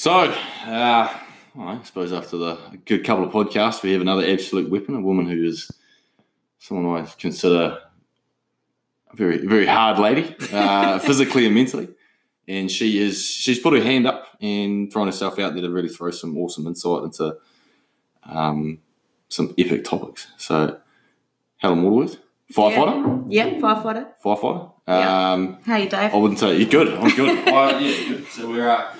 So, uh, I suppose after the good couple of podcasts, we have another absolute weapon, a woman who is someone I consider a very, very hard lady, uh, physically and mentally. And she is, she's put her hand up and thrown herself out there to really throw some awesome insight into um, some epic topics. So, Helen Waterworth, firefighter, Yeah, yeah firefighter. firefighter. Yeah. Um, How you, Dave? I wouldn't say you're good. I'm good. uh, yeah, good. So we're uh,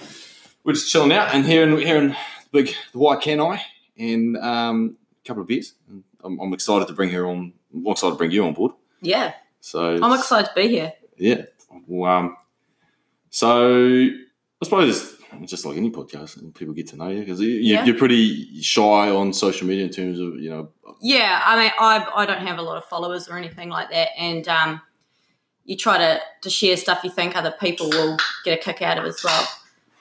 we're just chilling out and here in here in the big the Waikanae and um, a couple of beers. And I'm, I'm excited to bring her on. I'm excited to bring you on board. Yeah, So I'm excited to be here. Yeah. Well, um, so I suppose just like any podcast, and people get to know you because you, Yeah. you're pretty shy on social media in terms of you know. Yeah, I mean, I I don't have a lot of followers or anything like that, and um, you try to to share stuff you think other people will get a kick out of as well.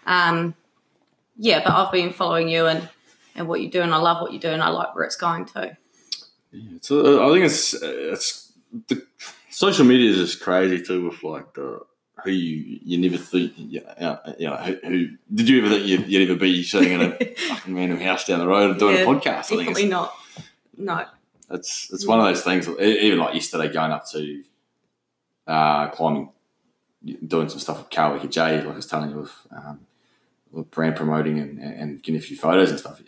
Um, yeah, but I've been following you and and what you do, and I love what you do, and I like where it's going to. Yeah, so uh, I think it's it's the social media is just crazy too with like the who you you never think you know, you know who, who did you ever think you'd, you'd ever be sitting in a fucking random house down the road doing Yeah, a podcast? I Definitely not. No. it's it's one of those things. Even like yesterday, going up to uh, climbing, doing some stuff with Carl J, like I was telling you with, um, brand promoting and, and getting a few photos and stuff.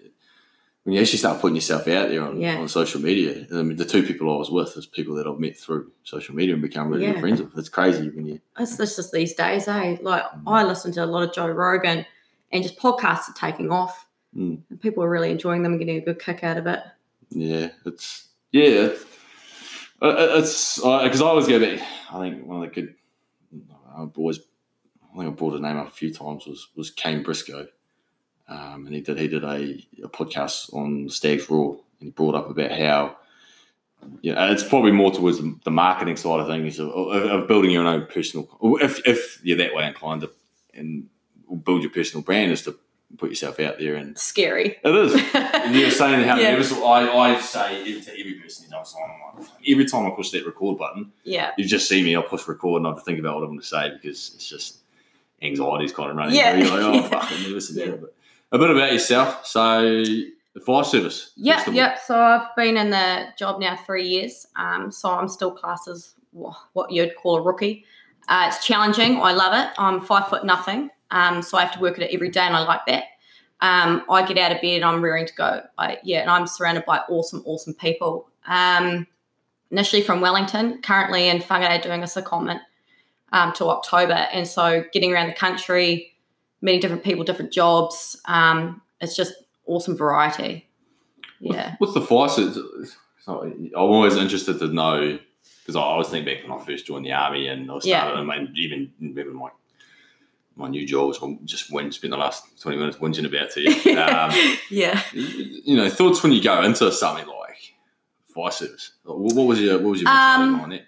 When you actually start putting yourself out there on, Yeah. on social media, I mean, the two people I was with is people that I've met through social media and become really good friends with. It's crazy when you It's it's just these days, eh? Like I listen to a lot of Joe Rogan, and just podcasts are taking off, Mm. and people are really enjoying them and getting a good kick out of it. Yeah, it's yeah, it's, uh, it's because I always go back. I think one of the good I've always I think I brought his name up a few times was was Kane Briscoe, um, and he did he did a, a podcast on Stags Roar, and he brought up about how. Yeah, it's probably more towards the- marketing side of things of, of, of building your own personal. If, if you're that way inclined to and build your personal brand, is to put yourself out there and Scary. it is. And you were saying how Yeah. nervous I, I say it to every person who's on I'm like, every time I push that record button, Yeah. you just see me, I'll push record and I have to think about what I'm going to say because it's just anxiety's kind of running. Yeah. through. You're like, oh, Yeah. fuck, I'm nervous about Yeah. it. But a bit about yourself. So, the fire service. Yep, first of all. yep. So I've been in the job now three years. Um, so I'm still classed as what you'd call a rookie. Uh, it's challenging. I love it. I'm five foot nothing. Um, so I have to work at it every day, and I like that. Um, I get out of bed and I'm rearing to go. I, yeah, and I'm surrounded by awesome, awesome people. Um, initially from Wellington, currently in Whangarei doing a secondment um, to October. And so getting around the country, meeting different people, different jobs, um, it's just awesome variety. Yeah. What's the fire? So I'm always interested to know because I always think back when I first joined the army and I started, Yeah. and I even remember my my new job was I just went spent the last twenty minutes whinging about to you. Um, yeah. you know, thoughts when you go into something like fire service. Like, What was your what was your Um, on that?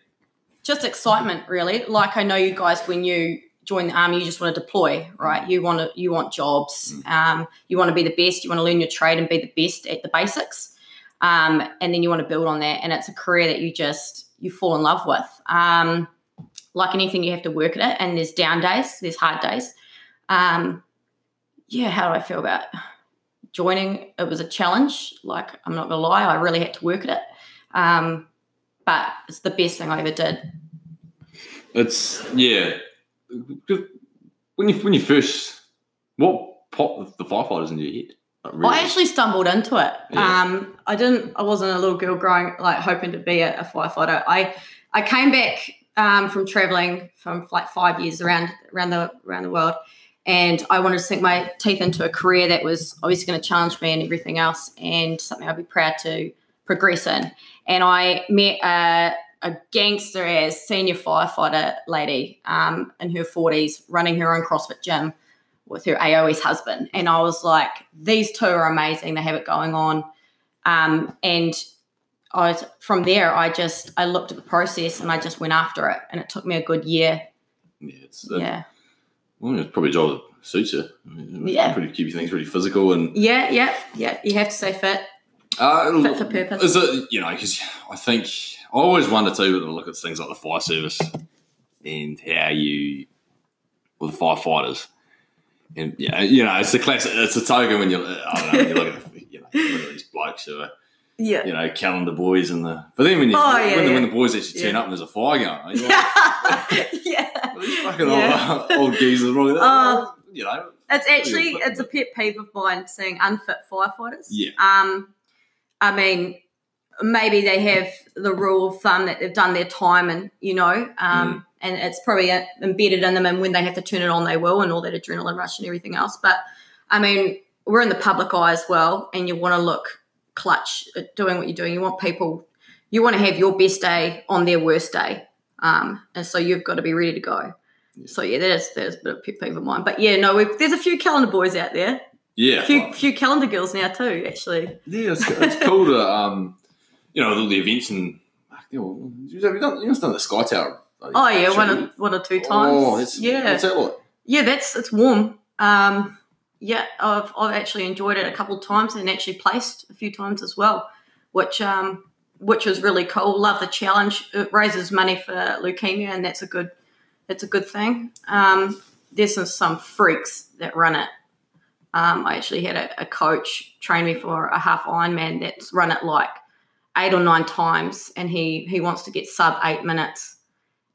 Just excitement, really. Like I know you guys when you join the army, you just want to deploy, right? You want to you want jobs. Um, you want to be the best. You want to learn your trade and be the best at the basics. Um, and then you want to build on that. And it's a career that you just you fall in love with. Um, like anything, you have to work at it. And there's down days, there's hard days. Um, yeah, how do I feel about joining? It was a challenge. Like I'm not gonna lie, I really had to work at it. But it's the best thing I ever did. It's yeah. When you when you first what popped the firefighters into your head? Like, really? I actually stumbled into it. Yeah. Um, I didn't. I wasn't a little girl growing like hoping to be a, a firefighter. I I came back um, from traveling from like five years around around the around the world, and I wanted to sink my teeth into a career that was obviously going to challenge me and everything else, and something I'd be proud to progress in. And I met a, a gangster as senior firefighter lady um, in her forties, running her own CrossFit gym with her AOS husband. And I was like, these two are amazing. They have it going on. Um, and I was, from there, I just, I looked at the process and I just went after it. And it took me a good year. yeah, it's, uh, Yeah. well, it's probably a job that suits you. I mean, Yeah. pretty keep things pretty physical and Yeah, yeah, yeah. You have to stay fit. Uh, Fit for purpose. Is it you know because I think I always wonder too when I look at things like the fire service and how you or the firefighters And yeah, you know, it's a classic. It's a token when you, I don't know, when you look at you know, look at these blokes who are, Yeah. you know, calendar boys and the. But then when you, Oh, yeah, when, the, yeah. when the boys actually turn Yeah. up and there's a fire going, you're like, yeah. fucking Yeah. old, old geezers, wrong. Oh. you know, It's actually it's a pet peeve of mine seeing unfit firefighters. Yeah. Um, I mean, maybe they have the rule of thumb that they've done their time, and you know, um, Mm. and it's probably embedded in them, and when they have to turn it on, they will, and all that adrenaline rush and everything else. But I mean, we're in the public eye as well, and you want to look clutch at doing what you're doing. You want people, you want to have your best day on their worst day, um, and so you've got to be ready to go. So yeah, that is that is a bit of a pet peeve of mine. But yeah, no, we've, there's a few calendar boys out there, yeah. a few like- few calendar girls now too. Actually, Yeah, it's, it's cool to um, you know, all the events and you know, have you done you must have done the Sky Tower? oh yeah, show one or one or two times. Oh, it's, yeah, What's that like? yeah, that's it's warm. Um, yeah, I've I've actually enjoyed it a couple of times and actually placed a few times as well, which um which was really cool. Love the challenge. It raises money for leukemia, and that's a good it's a good thing. Um, there's some, some freaks that run it. Um, I actually had a, a coach train me for a half Ironman that's run it like eight or nine times, and he he wants to get sub eight minutes,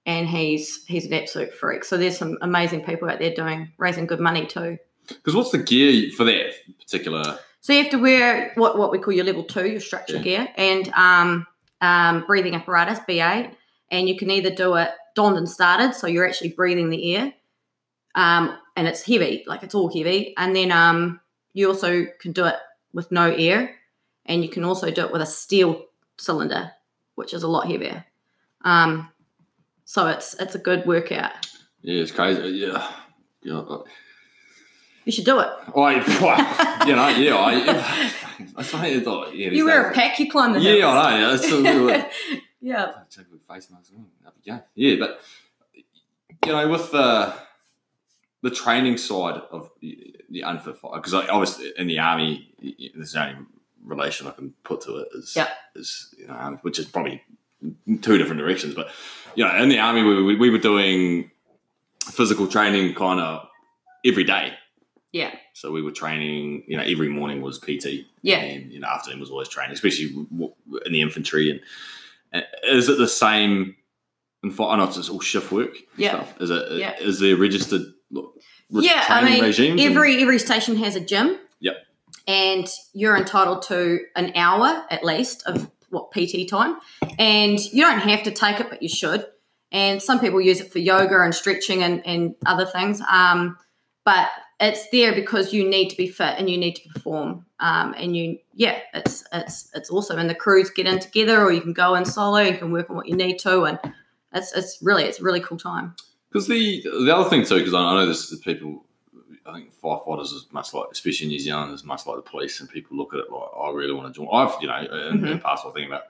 and he's he's an absolute freak. So there's some amazing people out there doing raising good money too. Because what's the gear for that particular? So you have to wear what what we call your level two, your structure Yeah. gear, and um, um, breathing apparatus BA, and you can either do it donned and started, so you're actually breathing the air, um, and it's heavy, like it's all heavy, and then um, you also can do it with no air, and you can also do it with a steel cylinder, which is a lot heavier. Um, so it's it's a good workout. Yeah, it's crazy. Yeah, yeah. You should do it. I, you know, yeah. I, I like, yeah. You wear a pack, you climb the hills. Yeah, I know. Yeah, it's a little. yeah. Check with face mask. on, up you go. Yeah, but you know, with the the training side of the the unfit fight, because I, I in the army. There's the only relation I can put to it is, Yep. is you know, um, which is probably two different directions. But you know, in the army, we, we, we were doing physical training kind of every day. Yeah. So we were training. You know, every morning was PT. Yeah. and you know, afternoon was always training, especially in the infantry. And, and is it the same? In fi- I know it's all shift work. Yeah. Stuff. Is it? Yeah. Is there registered? Yeah, I mean, regimes and- every every station has a gym. Yep. And you're entitled to an hour at least of what PT time, and you don't have to take it, but you should. And some people use it for yoga and stretching and, and other things. Um, but it's there because you need to be fit and you need to perform. Um, and you, yeah, it's it's it's awesome. And the crews get in together, or you can go in solo. You can work on what you need to, and it's it's really it's a really cool time. Because the the other thing too, because I I know there's people. I think firefighters is much like, especially in New Zealand, is much like the police, and people look at it like, I really want to join. I've, you know, in, in the past, I think about.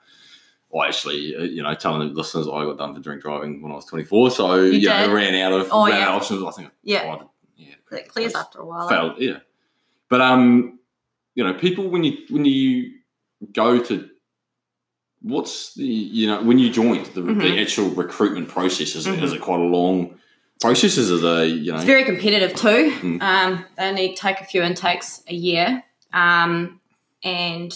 I actually, uh, you know, telling the listeners I got done for drink driving when I was 24, so You you, know, did? ran out of Oh, ran yeah. out of options. I think, Yeah. oh, I yeah, It clears after a while. eh? failed, yeah. But um, you know, people when you when you go to what's the you know when you joined the, the Mhm. actual recruitment process is, it Mhm. is it quite a long process? Is it a you know It's very competitive too. Mm. Um, they only take a few intakes a year. Um, and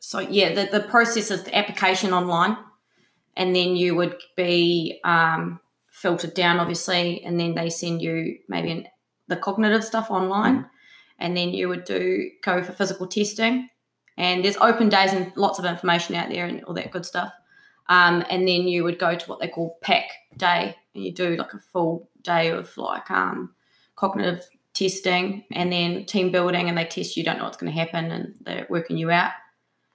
so, yeah, the, the process is the application online, and then you would be um, filtered down, obviously, and then they send you maybe an, the cognitive stuff online, and then you would do go for physical testing. And there's open days and lots of information out there and all that good stuff. Um, and then you would go to what they call pack day, and you do like a full day of like um, cognitive testing and then team building, and they test you. you Don't know what's going to happen, and they're working you out.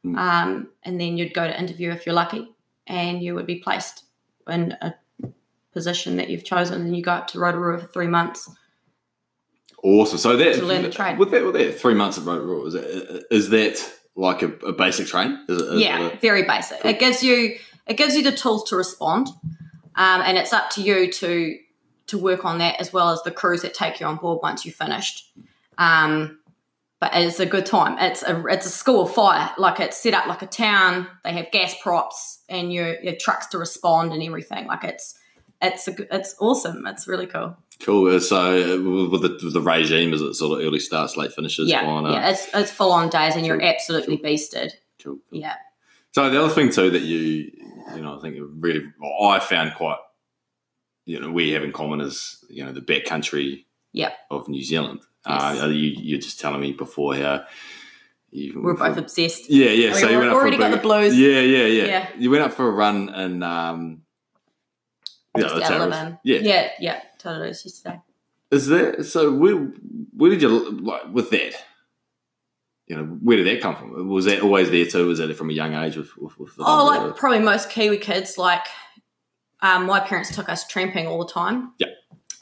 Mm. Um, and then you'd go to interview if you're lucky, and you would be placed in a position that you've chosen, and you go up to Rotorua for three months. awesome? So that To learn the trade. with that with that three months at Rotorua, is that is that like a, a basic train? Is it, is yeah, it very basic. It gives you it gives you the tools to respond, um, and it's up to you to to work on that as well as the crews that take you on board once you've finished. Um, but it's a good time. It's a it's a school of fire. Like it's set up like a town. They have gas props and your your trucks to respond and everything. Like it's it's a, it's awesome. It's really cool. Cool. So uh, with the, with the regime, is it sort of early starts, late finishes? yeah, on, uh, yeah. It's it's full on days, and you're Cool. absolutely beasted. Cool. Yeah, So the other thing too that you you know I think really well, I found quite you know we have in common is you know the backcountry Yep. of New Zealand. Yes. Uh, you you're just telling me before how you we're both obsessed. yeah yeah. So you went up for a already got big- the blues. Yeah yeah yeah. Yeah. You went up for a run and um yeah that's out how it of was. Lebanon. yeah yeah, yeah. It's yesterday. Is there so where where did you like with that? You know, where did that come from? Was that always there too? Was that from a young age with, with, with the Oh, like probably most Kiwi kids. Like, um, my parents took us tramping all the time. Yeah.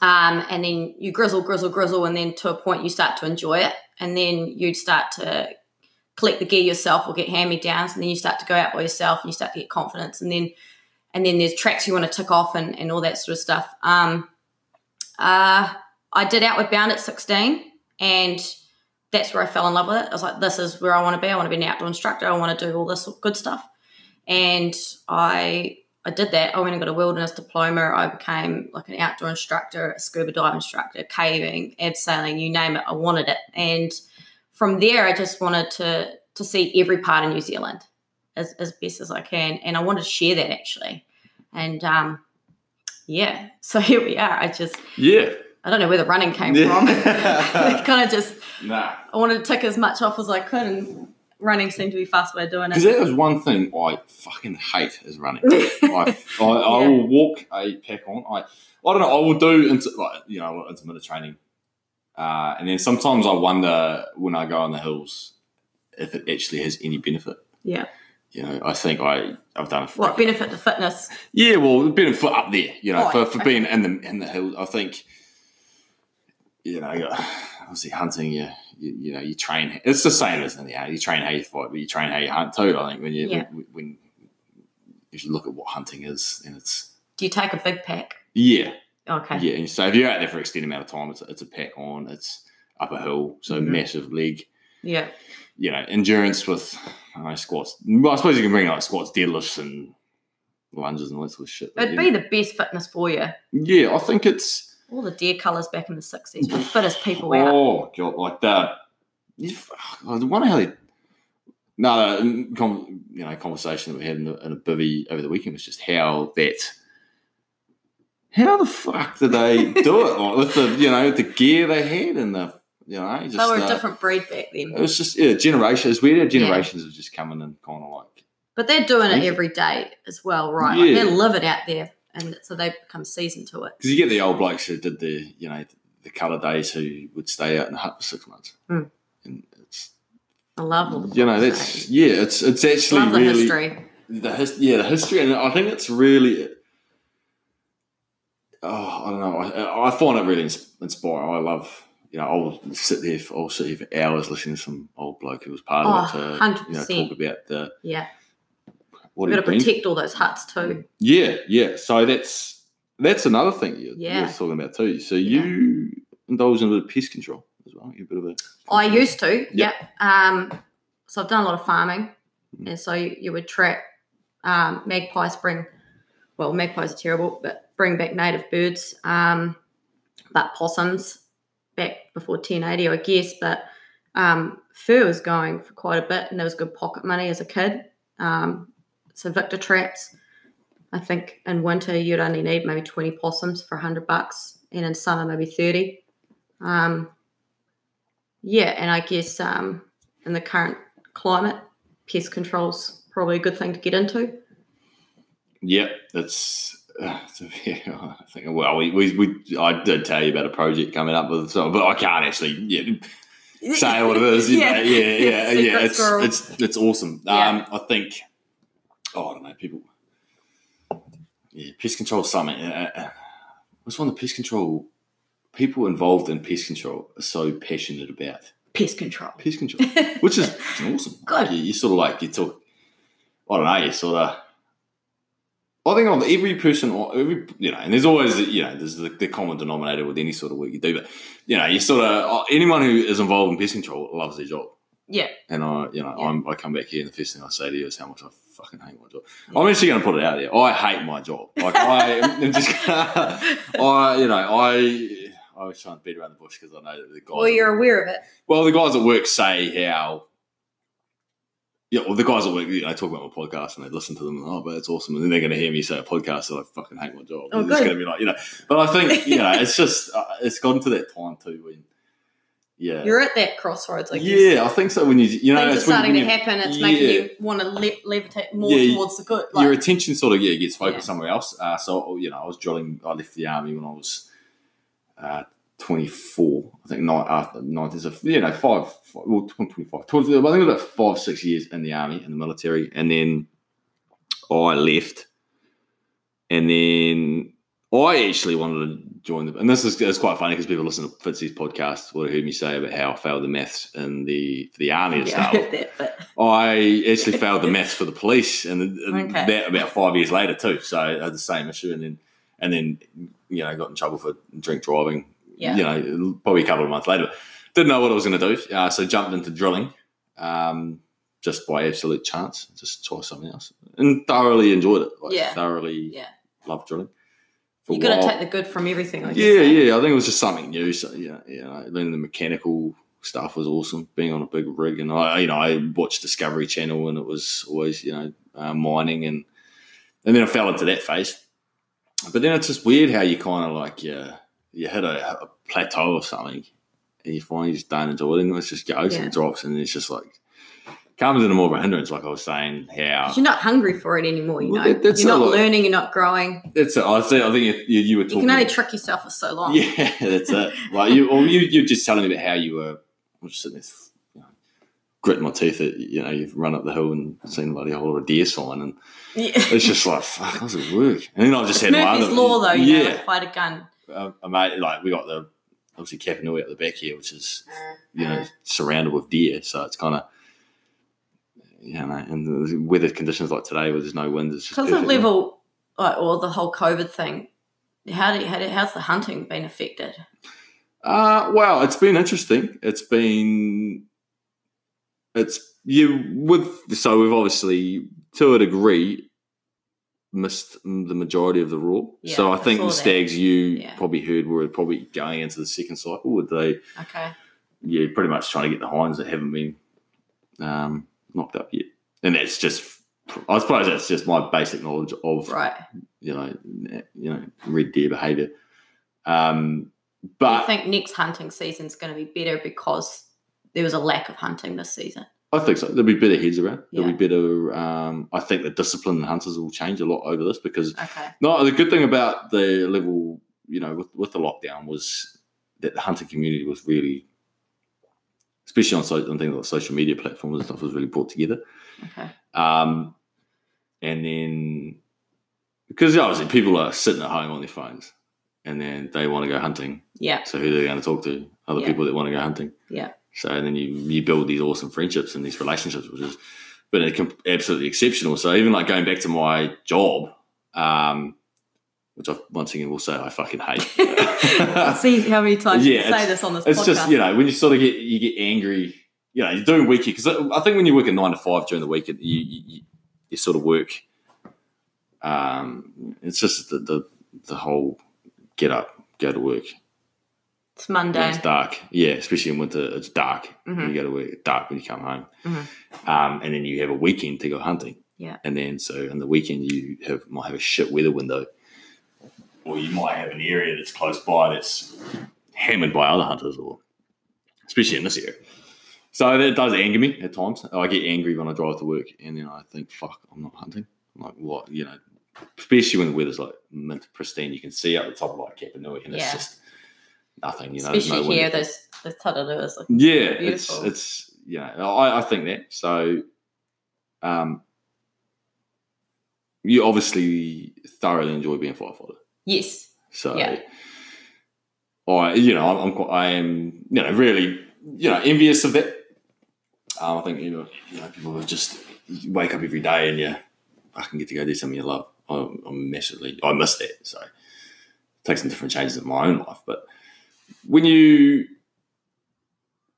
Um, and then you grizzle, grizzle, grizzle, and then to a point you start to enjoy it, and then you'd start to collect the gear yourself or get hand me downs, and then you start to go out by yourself and you start to get confidence, and then and then there's tracks you want to tick off and, and all that sort of stuff. Um, uh, I did Outward Bound at 16, and that's where I fell in love with it. I was like, this is where I want to be. I want to be an outdoor instructor. I want to do all this good stuff. And I I did that. I went and got a wilderness diploma. I became like an outdoor instructor, a scuba dive instructor, caving, abseiling, you name it. I wanted it. And from there, I just wanted to to see every part of New Zealand as, as best as I can. And I wanted to share that actually. And um, yeah, so here we are. I just yeah. I don't know where the running came Yeah. from. kind of just Nah. I wanted to tick as much off as I could, and running seemed to be fast way of doing it. Because that was one thing I fucking hate is running. I, I, I will walk a pack on. I, I don't know. I will do into, like you know intermittent training, uh, and then sometimes I wonder when I go on the hills if it actually has any benefit. Yeah. You know, I think I I've done. For, What benefit to fitness? Yeah, well, benefit up there. You know, Oh, for, for okay. being in the in the hills, I think. You know, obviously hunting. You, you you know you train. It's the same as in the you train how you fight, but you train how you hunt too. I think when you Yeah. when, when if you look at what hunting is, and it's Do you take a big pack? yeah Okay. yeah. And so if you're out there for an extended amount of time, it's a, it's a pack on. It's up a hill, so Mhm. massive leg. Yeah. You know, endurance with know, squats. Well, I suppose you can bring like squats, deadlifts, and lunges and all that sort of shit. It'd be the best fitness for you. yeah, I think it's. All the deer cullers back in the 60s were the fittest people out. Oh god, like that. I wonder how they. No, the you know, conversation that we had in a, in a bivvy over the weekend was just how that. How the fuck did they do it? Like with the you know the gear they had and the you know just They were a uh, different breed back then. It was just yeah, generations. Weird how generations have just coming and kind of like But they're doing it every day as well, right? Like they're living out there. And so they become seasoned to it. because you get the old blokes who did the you know the culler days who would stay out in the hut for six months, Mm. and it's I love all the you know that's eh? yeah it's it's actually love the really history. the his, yeah the history and I think it's really oh I don't know I, I find it really inspiring I love you know I'll sit there for, I'll sit here for hours listening to some old bloke who was part of Oh, it to you know talk about the Yeah. what We've got to protect all those huts too. yeah yeah so that's that's another thing you, Yeah. you're talking about too so you indulge in a bit of pest control as well you're a bit of a I used to, Yep. yep. Um, so I've done a lot of farming, Mhm. and so you, you would trap um, magpies. Bring well, magpies are terrible, but bring back native birds. Um, but possums back before 1080, I guess. But um, fur was going for quite a bit, and there was good pocket money as a kid. Um, so Victor traps. I think in winter you'd only need maybe 20 possums for 100 bucks, and in summer maybe 30. Um, yeah, and I guess um, in the current climate, pest control's probably a good thing to get into. Yep, that's. Uh, I think. Well, we, we, we I did tell you about a project coming up with, so, but I can't actually yeah, say what it is. Yeah. yeah, yeah, Secret yeah. It's it's it's awesome. Yeah. Um, I think. Oh, I don't know. People. Yeah, pest control summit. Uh, uh, what's one of the pest control? People involved in pest control are so passionate about Pest control. pest control, which is awesome. Good. You, you sort of like you talk. I don't know. You sort of. I think of every person, or every you know, and there's always you know, there's the, the common denominator with any sort of work you do, but you know, you sort of uh, anyone who is involved in pest control loves their job. Yeah. And I, you know, Yeah. I'm, I come back here and the first thing I say to you is how much I fucking hate my job. I'm actually going to put it out there. I hate my job. Like I am just, gonna, I, you know, I, I was trying to beat around the bush because I know that the guys. Well, you're aware of it. Well, the guys at work say how. Yeah, well, the guys at work, you know, talk about my podcast and they listen to them. And, oh, but it's awesome, and then they're going to hear me say a podcast that I fucking hate my job. Oh, it's going to be like, you know, but I think you know, it's just uh, it's gotten to that time too when, yeah, You're at that crossroads, I guess. yeah, I think so. When you, you know, Things are it's when, starting when to happen. It's yeah. making you want to le- levitate more Yeah, towards the good. your attention sort of yeah gets focused Yeah. somewhere else. Uh, so you know, I was drilling. I left the army when I was uh, twenty four. I think not after uh, nineteen. So you know, five, five well, 25, 20, I think it was about five, six years in the army in the military, and then I left, and then I actually wanted to join the. And this is it's quite funny because people listen to Fitzy's podcast would have heard me say about how I failed the maths in the for the army yeah, I with. that, but I actually failed the maths for the police, and, and Okay. that about five years later too. So I had the same issue, and then and then you know got in trouble for drink driving. Yeah. You know, probably a couple of months later. Didn't know what I was going to do, uh, so jumped into drilling, um, just by absolute chance. Just try something else, and thoroughly enjoyed it. Like, Yeah. thoroughly Yeah. loved drilling. You got to take the good from everything. I guess, yeah, yeah. I think it was just something new. So yeah, you know, learning the mechanical stuff was awesome. Being on a big rig, and I, you know, I watched Discovery Channel, and it was always, you know, uh, mining, and and then I fell into that phase. But then it's just weird how you kind of like yeah, you hit a, a plateau or something, and you finally just don't enjoy it, and it just goes Yeah. and drops, and it's just like comes into more of a hindrance. Like I was saying, how You're not hungry for it anymore. You Well, know, that- you're not lot. learning. You're not growing. it's. I think I think you, you, you were You can only trick yourself for so long. Yeah, that's it. Like you, or you, you're just telling me about how you were. I'm just sitting there, you know, gritting my teeth. At you know, you've run up the hill and seen bloody whole lot of deer sign, and Yeah. it's just like, fuck, how does it work? And then I just It's had my Murphy's other, law, though. You yeah, know, like, had a gun, uh, a mate, like we got the obviously Kapanui at the back here, which is you know surrounded with deer, so it's kind of. You know, and the weather conditions like today, where there's no wind, it's just because of level, like, or the whole COVID thing. How do you, how do, how's the hunting been affected? Uh, well, it's been interesting. It's been, it's you with so we've obviously to a degree missed the majority of the roar. Yeah, so I think the that. stags you Yeah. probably heard were probably going into the second cycle. Would they? Okay. Yeah, pretty much trying to get the hinds that haven't been um, knocked up yet, and that's just. I suppose that's just my basic knowledge of Right. you know you know red deer behaviour. Um, but I think next hunting season is going to be better because there was a lack of hunting this season? I think so. There'll be better heads around. There'll Yeah. be better. Um, I think the discipline in hunters will change a lot over this because Okay. no, the good thing about the level, you know, with, with the lockdown was that the hunting community was really, especially on, so, on things like social media platforms and stuff, was really brought together. Okay. Um, and then because obviously people are sitting at home on their phones, and then they want to go hunting. Yeah. So who are they going to talk to? Other Yeah. people that want to go hunting. Yeah. So and then you you build these awesome friendships and these relationships, which is been absolutely exceptional. So even like going back to my job, um, which I once again will say I fucking hate. See how many times you Yeah, can say this on this it's podcast. just you know when you sort of get you get angry. You know, you're doing weekend because I think when you work at nine to five during the week, you you, you, you sort of work. Um, it's just the, the the whole get up, go to work. It's Yeah, it's dark. Yeah, especially in winter, it's dark. Mhm. You go to work, dark when you come home. Mhm. Um, and then you have a weekend to go hunting. Yeah. And then so on the weekend you have might have a shit weather window. Or you might have an area that's close by that's hammered by other hunters or especially in this area. So that does anger me at times. I get angry when I drive to work and then I think, fuck, I'm not hunting. I'm like, what? You know, especially when the weather's like mint pristine, you can see up the top of like Kapanui and Yeah. it's just nothing, you know. Especially no here, those the Tararuas look Yeah, it's Beautiful. it's you know I, I think that so. Um, you obviously thoroughly enjoy being a firefighter, Yes. so Yeah. I you know I'm, I'm quite, I am you know really you know envious of that. Um, I think you know you know people just you wake up every day and you fucking get to go do something you love. I'm, I'm massively I miss that so take some different changes in my own life, but when you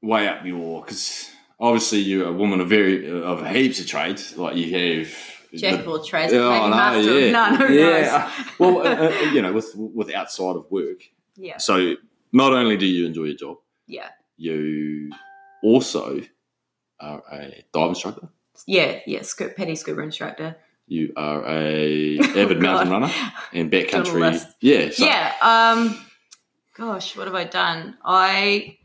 weigh up your because obviously you're a woman of very of heaps of trades. Like you have Jack of all trades, I know, master of yeah. none. Who yeah. knows? well, uh, uh, you know, with with outside of work. Yeah, So not only do you enjoy your job, yeah, you also are a dive instructor. yeah, yeah. Scuba, PADI scuba instructor. You are a avid Oh, mountain runner and backcountry. Yeah, so yeah. Um. Gosh, what have I done? I.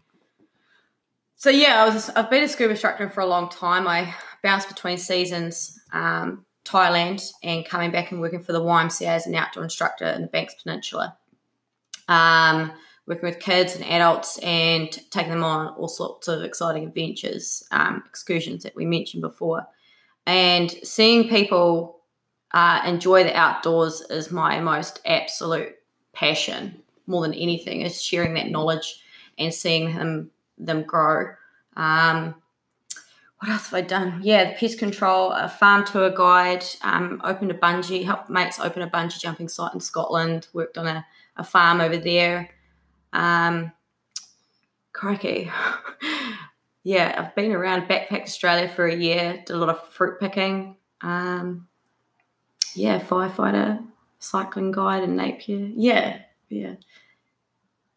So yeah, I was. I've been a scuba instructor for a long time. I bounced between seasons, um, Thailand, and coming back and working for the YMCA as an outdoor instructor in the Banks Peninsula. Um, working with kids and adults and taking them on all sorts of exciting adventures, um, excursions that we mentioned before, and seeing people uh, enjoy the outdoors is my most absolute passion more than anything is sharing that knowledge and seeing them them grow. Um, what else have I done? Yeah, the pest control, a farm tour guide, um, opened a bungee, helped mates open a bungee jumping site in Scotland, worked on a, a farm over there. Um, crikey. yeah, I've been around Backpack Australia for a year, did a lot of fruit picking. Um, yeah, firefighter, cycling guide in Napier. Yeah, yeah.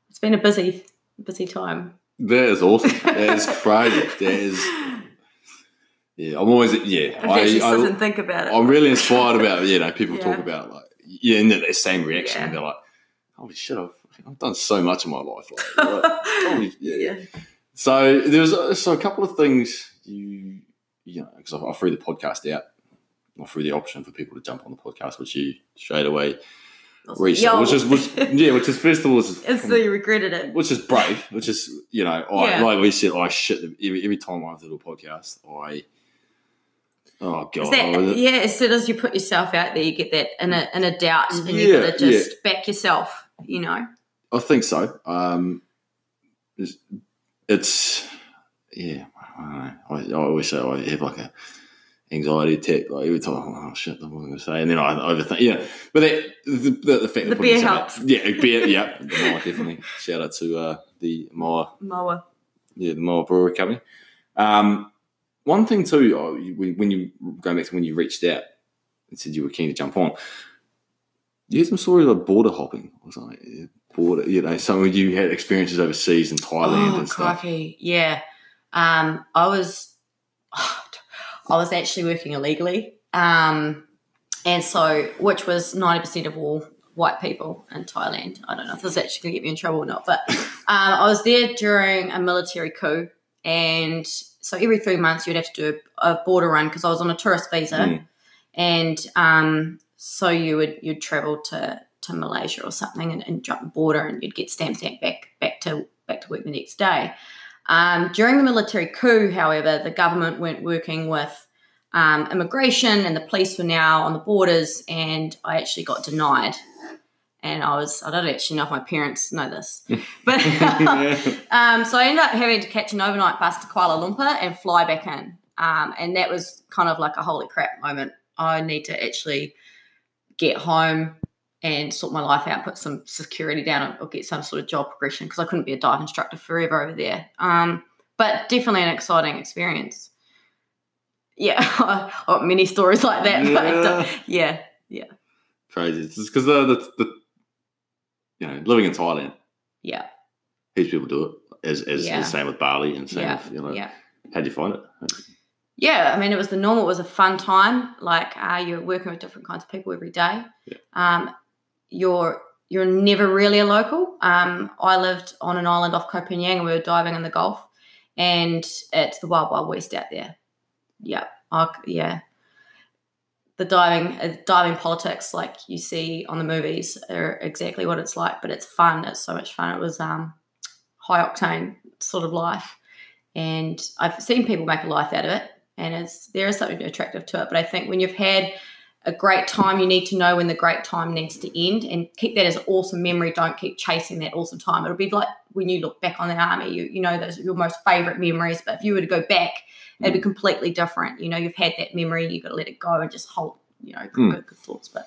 It's been a busy, busy time. that is awesome. That is crazy. That is yeah. I'm always yeah. I I, I, think about it. I'm really inspired about you know people talk about like yeah, and the same reaction. Yeah. They're like, holy shit, I've, I've done so much in my life. Like, like, holy, yeah. yeah. So there was uh, so a couple of things you you know because I, I threw the podcast out. I threw the option for people to jump on the podcast, which you straight away Yo. which is which, yeah, which is first of all, is it's the you regretted it. which is brave, which is you know, I, Yeah. like we said, I shit every, every time I do a podcast. I oh god, that, yeah, as soon as you put yourself out there, you get that in a in a doubt, and you Yeah, got to just back yourself. You know, I think so. Um, it's, it's yeah, I don't know. I, I always say I have like a anxiety attack like every time. Oh shit, what am I going to say? And then I overthink. Yeah, but that, the, the, the fact The beer helps. out- Yeah, beer. Yeah, the Moa definitely. Shout out to uh, the Moa Moa. yeah, the Moa Brewery Company. Um, one thing too, oh, you- when when you going back to when you reached out and said you were keen to jump on, you had some stories about border hopping or something. Yeah, Border, you know, some of you had experiences overseas in Thailand oh, and stuff. crikey, yeah. Um, I was, I was actually working illegally, um, and so which was ninety percent of all white people in Thailand. I don't know if this is actually going to get me in trouble or not, but um, I was there during a military coup, and so every three months you'd have to do a, a border run because I was on a tourist visa, Mm. and um, so you would you'd travel to to Malaysia or something and, and jump the border, and you'd get stamp stamp back back to back to work the next day. Um, during the military coup, however, the government weren't working with um, immigration, and the police were now on the borders, and I actually got denied. And I was, I don't actually know if my parents know this, but um, so I ended up having to catch an overnight bus to Kuala Lumpur and fly back in. Um, and that was kind of like a holy crap moment. I need to actually get home and sort my life out, put some security down, or get some sort of job progression because I couldn't be a dive instructor forever over there. Um, but definitely an exciting experience. Yeah, got many stories like that. But Yeah. yeah, Crazy. It's because the, the the you know living in Thailand, yeah, heaps of people do it. As as Yeah. the same with Bali and same yeah, with you know. yeah. How do you find it? Yeah, I mean, it was the normal. It was a fun time. Like uh, you're working with different kinds of people every day. Yeah. Um, you're you're never really a local. Um, I lived on an island off Koh and we were diving in the Gulf, and it's the wild wild west out there. Yeah, I, yeah. The diving uh, diving politics, like you see on the movies, are exactly what it's like. But it's fun. It's so much fun. It was um, high octane sort of life, and I've seen people make a life out of it and it's there is something attractive to it. But I think when you've had a great time, you need to know when the great time needs to end and keep that as an awesome memory. Don't keep chasing that awesome time. It'll be like when you look back on the army, you you know those are your most favorite memories. But if you were to go back, it'd be completely different. You know, you've had that memory, you've got to let it go and just hold, you know, good, Mm. good, good thoughts. But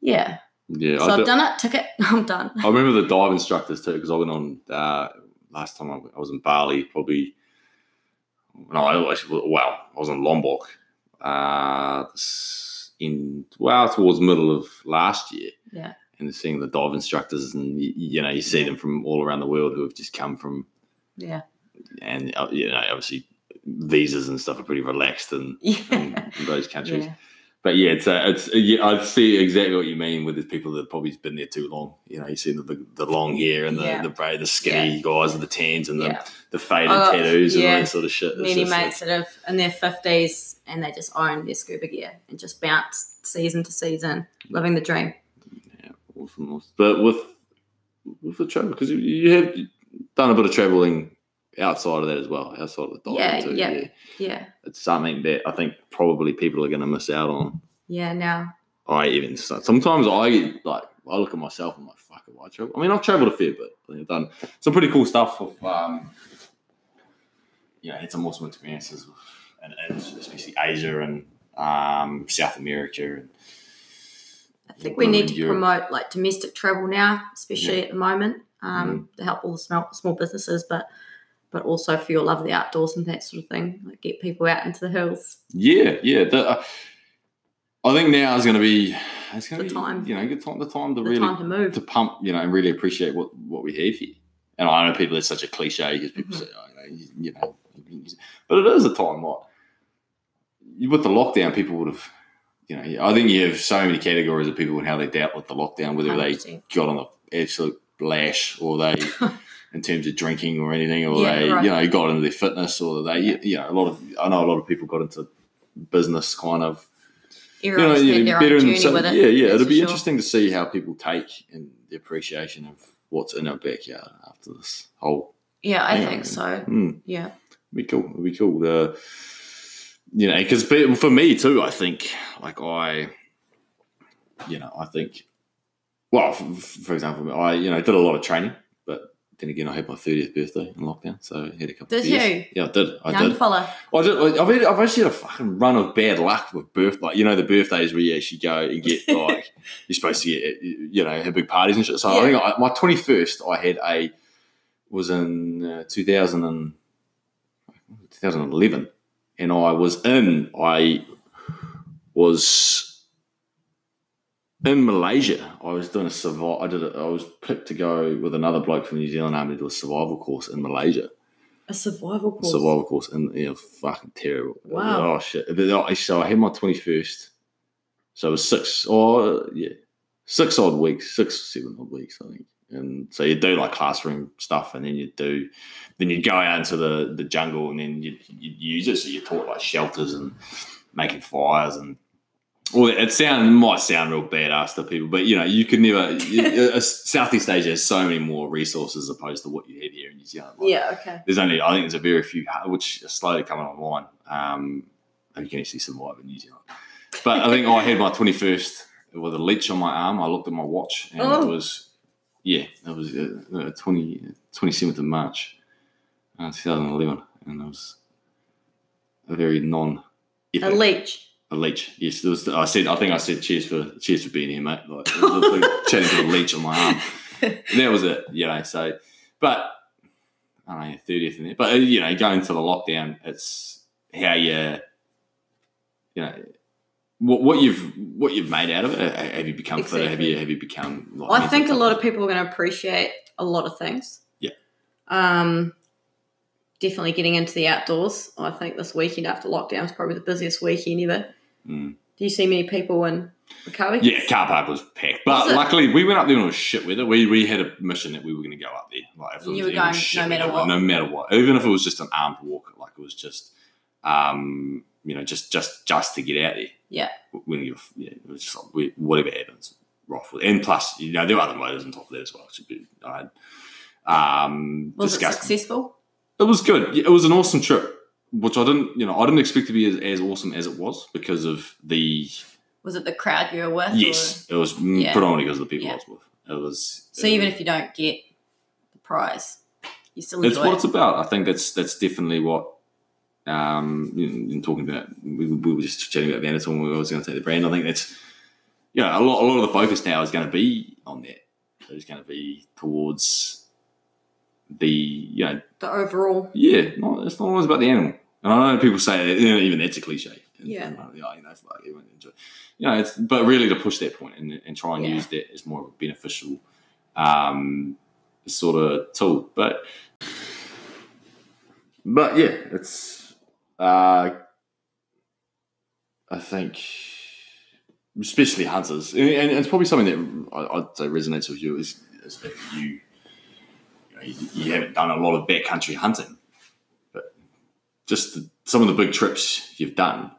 yeah. Yeah, So I I've do- done it, ticket, I'm done. I remember the dive instructors too because I went on uh, last time I, I was in Bali. Probably no, I well, I was in Lombok uh, this- in well towards middle of last year. Yeah. And seeing the dive instructors, and you, know, you see them from all around the world who have just come from, Yeah. and uh, you know, obviously visas and stuff are pretty relaxed in, Yeah. in those countries. Yeah. But yeah, it's uh, it's yeah, I see exactly what you mean with the people that have probably been there too long. You know, you see the the, the long hair and the Yeah. the braid, the skinny guys with the tans and the, Yeah. the faded Oh, tattoos and all that sort of shit. It's Many just like- mates that have in their fifties and they just own their scuba gear and just bounce season to season, living the dream. Yeah, awesome, awesome. But with with the travel, because you, you have done a bit of traveling outside of that as well, outside of the diving Yeah, too. yeah. Yeah. it's something that I think probably people are going to miss out on. Yeah. Now. I even sometimes I get like I look at myself and I'm like, fuck, have I travel? I mean, I've traveled a fair bit. I've done some pretty cool stuff with, um, you know, had some awesome experiences with, and, and especially Asia and um, South America and I think we need to Europe. promote like domestic travel now, especially Yeah. at the moment, um, Mm-hmm. to help all the small, small businesses, but but also for your love of the outdoors and that sort of thing, like get people out into the hills. Yeah, yeah. The, uh, I think now is going to be it's going to be time. you know good time the time to The really time to move. to pump you know and really appreciate what what we have here. And I know people it's such a cliche because people Mhm. say oh, you know, you, you know but it is a time what you with the lockdown people would have you know I think you have so many categories of people and how they dealt with the lockdown whether they 100%. got on the absolute lash or they in terms of drinking or anything or Yeah, they right. you know got into their fitness or they you know a lot of I know a lot of people got into business kind of Everyone's you know, better journey some- it. yeah yeah it'll be sure. interesting to see how people take and the appreciation of what's in our backyard after this whole Yeah, I think so. Hmm. Yeah. It'd be cool. It'd be cool. Uh, you know, because for me too, I think like I, you know, I think, well, for example, I you know did a lot of training, then again, I had my thirtieth birthday in lockdown, so I had a couple. Did of beers. you? Yeah, I did. I Young did. fella. I did. I've, had, I've actually had a fucking run of bad luck with birth. Like you know, the birthdays where you actually go and get like you're supposed to get you know have big parties and shit. So I think I, my twenty first, I had a was in uh, 2000 and 2011, and I was in. I was in Malaysia. I was doing a survival. I did. A, I was picked to go with another bloke from New Zealand Army to do a survival course in Malaysia A survival course. survival course, and you know, fucking terrible. Wow. Oh shit! Oh, I- So I had my twenty first. So it was six, or yeah, six odd weeks, six seven odd weeks, I think. And so you do like classroom stuff, and then you do, then you go out into the the jungle, and then you you use it. So you're taught like shelters and making fires and. Well, it sound might sound real badass to people, but you know you could never. you- uh, Southeast Asia has so many more resources opposed to what you have here in New Zealand. Like, Yeah, okay. there's only I think there's a very few which are slowly coming online. Um, and you can actually survive in New Zealand. But I think I had my 21st with a leech on my arm. I looked at my watch and Oh. it was yeah, it was uh, uh, 20, 27th of March, uh, 2011, and it was a very non A leech. A leech. Yes, there was. I said. I think I said cheers for cheers for being here, mate. Like chatting to a leech on my arm. And that was it. You know. So, but I don't know, thirtieth in there. But uh, you know, going to the lockdown, it's how you, you know, what, what you've what you've made out of it. Uh, Have you become fitter? Have you have you become? Like, I think a lot of people are going to appreciate a lot of things. Yeah. Um, definitely getting into the outdoors. I think this weekend after lockdown is probably the busiest weekend ever. Mm. Do you see many people in Wakawi? Yeah, car park was packed, but Was luckily we went up there when it was shit weather. We we had a mission that we were going to go up there, like if it You was were going shit no matter weather, what. no matter what, even if it was just an armed walk, like it was just, um, you know, just just just to get out there. Yeah. yeah, it was just like we, whatever happens, rough. And plus, you know, there were other motors on top of that as well. Should be, I um, Was it successful? it was good. It was an awesome trip, which I didn't, you know, I didn't expect to be as, as awesome as it was because of the Was it the crowd you were with? Yes, it was Yeah. predominantly because of the people Yeah. I was with. It was. So it even if you don't get the prize, you still it's what it. it's about. I think that's that's definitely what. Um, in, in talking about, we, we were just chatting about Vanderton when we was going to take the brand. I think that's, you know, a lot, a lot of the focus now is going to be on that. It's going to be towards the, you know, the overall. yeah, not, it's not always about the animal. And I know people say that, you know, even that's a cliche. Yeah. And, uh, you know, everyone enjoy- you know, it's, but really to push that point and, and try and Yeah. use that as more of a beneficial um, sort of tool. But but yeah, it's uh, I think especially hunters, and, and it's probably something that I- I'd say resonates with you is, is you you, haven't done a lot of backcountry hunting, but just the, some of the big trips you've done,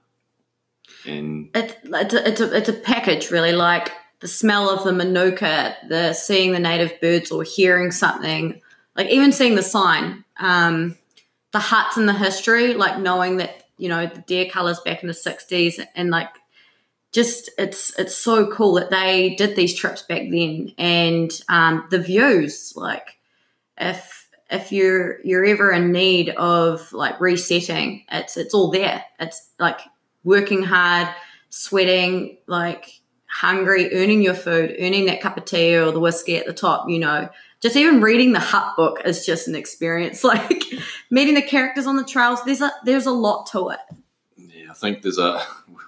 and It's it's a, it's a it's a package really. Like the smell of the manuka, the seeing the native birds or hearing something, like even seeing the sign, um, the huts and the history, like knowing that you know the deer cullers back in the '60s, and like just it's it's so cool that they did these trips back then, and um, the views, like if if you're you're ever in need of like resetting, it's it's all there. It's like working hard, sweating, like hungry, earning your food, earning that cup of tea or the whiskey at the top, you know. Just even reading the hut book is just an experience. Like meeting the characters on the trails, there's a there's a lot to it. yeah, I think there's a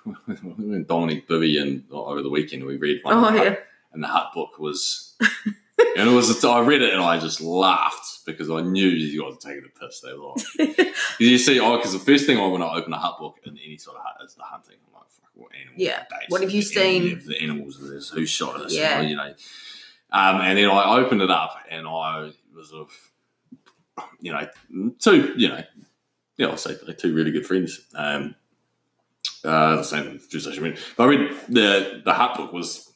Dominic Bibby and oh, over the weekend we read one, Oh of the hut- yeah. and the hut book was. And it was. I read it and I just laughed because I knew you guys were taking the piss. They were. like- you see, oh, because the first thing I when I open a hut book in any sort of hut is the hunting. I'm like, fuck, what animal? Yeah. What have you seen? The animals. There's who shot us. Yeah. You know. Um, and then I opened it up and I was of, you know, two, you know, yeah, I'll say two really good friends. Um, uh, the same media. But I read the the hut book was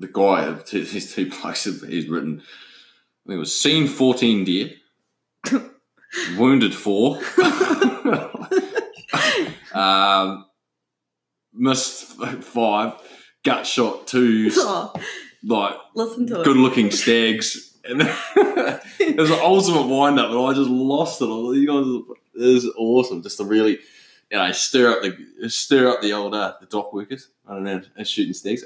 the guy. His two places he's written. I think it was seen fourteen deer, wounded four, um, missed five, gut shot two, Oh, like listen to good it. looking stags. And it was an ultimate wind up, and I just lost it. You guys, it was awesome. Just to really, you know, stir up the stir up the old uh, the DOC workers. I don't know, and shooting stags.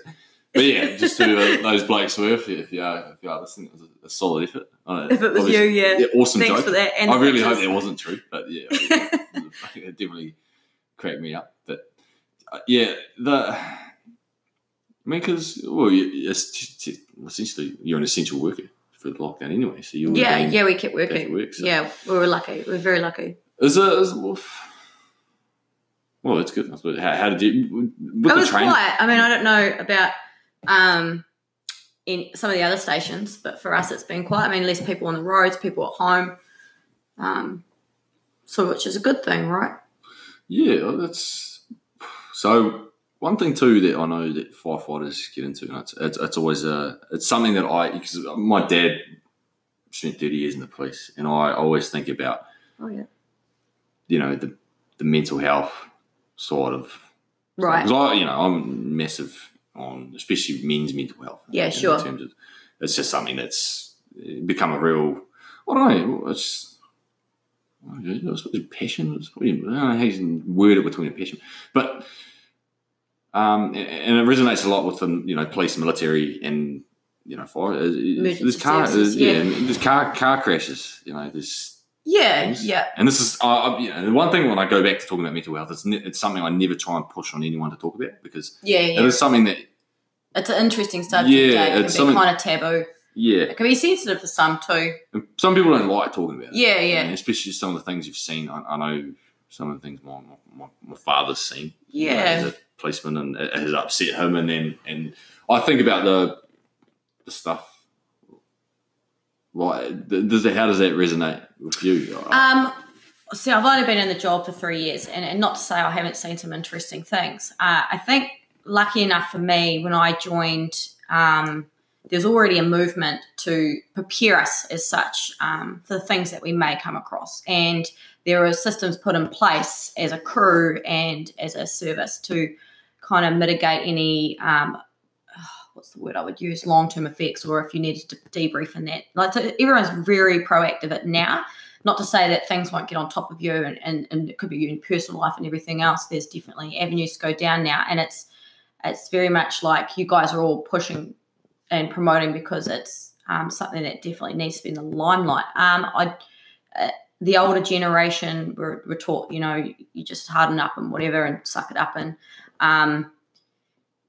But yeah, just to uh, those blokes were, if you, are if you are listening, it was a, a solid effort. I If it was you, yeah. yeah, awesome Thanks joke. for that. And I really hope that wasn't true, but yeah, it definitely cracked me up. But uh, yeah, the I mean, because well, you, it's t- t- essentially you're an essential worker for the lockdown anyway, so you Yeah, yeah, we kept working. work. So. Yeah, we were lucky. We were very lucky. Is it? Is, well, well, it's good. How, how did you? With it the was quiet. I mean, I don't know about um, in some of the other stations, but for us, it's been quite. I mean, less people on the roads, people at home, um, so which is a good thing, right? Yeah, that's so. One thing too that I know that firefighters get into, and it's it's, it's always a it's something that I because my dad spent thirty years in the police, and I always think about Oh yeah, you know the the mental health side of right. because I you know I'm massive on especially men's mental health. Yeah, in sure. terms of it's just something that's uh, become a real I don't know it's. I don't know, I suppose passion. It's probably, I don't know how you word it between a passion, but um, and- and it resonates a lot with the you know police, military, and you know fire. Uh, uh, there's car, services, yeah, yeah. there's car car crashes. You know, there's Yeah, yeah, and this is, uh, you know, one thing when I go back to talking about mental health, it's, ne- it's something I never try and push on anyone to talk about because yeah, it yeah. is something that, It's an interesting subject. Yeah, Yeah, it can it's be something- kind of taboo. yeah, It can be sensitive for some too. and some people don't like talking about it. Yeah, yeah, And especially some of the things you've seen. I, I know some of the things my, my, my father's seen. you know, yeah. as a policeman, and it has upset him. And then, and I think about the the stuff. Like, does it, how does that resonate with you? Um, see, I've only been in the job for three years, and, and not to say I haven't seen some interesting things. Uh, I think, lucky enough for me, when I joined, um, there's already a movement to prepare us as such um, for the things that we may come across. And there are systems put in place as a crew and as a service to kind of mitigate any um, what's the word I would use long term effects, or if you needed to debrief in that. Like so everyone's very proactive at now. Not to say that things won't get on top of you, and, and, and it could be in personal life and everything else. There's definitely avenues to go down now, and it's it's very much like you guys are all pushing and promoting because it's um, something that definitely needs to be in the limelight. Um, I uh, the older generation were, were taught, you know, you just harden up and whatever and suck it up. And um,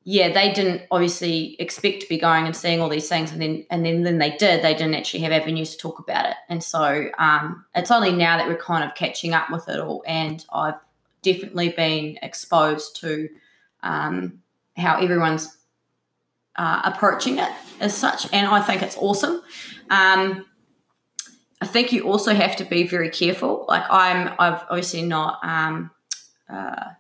yeah, they didn't obviously expect to be going and seeing all these things, and then and then then they did. They didn't actually have avenues to talk about it, and so um, it's only now that we're kind of catching up with it all. And I've definitely been exposed to um, how everyone's uh, approaching it as such, and I think it's awesome. Um, I think you also have to be very careful. Like I'm, I've obviously not. Um, uh,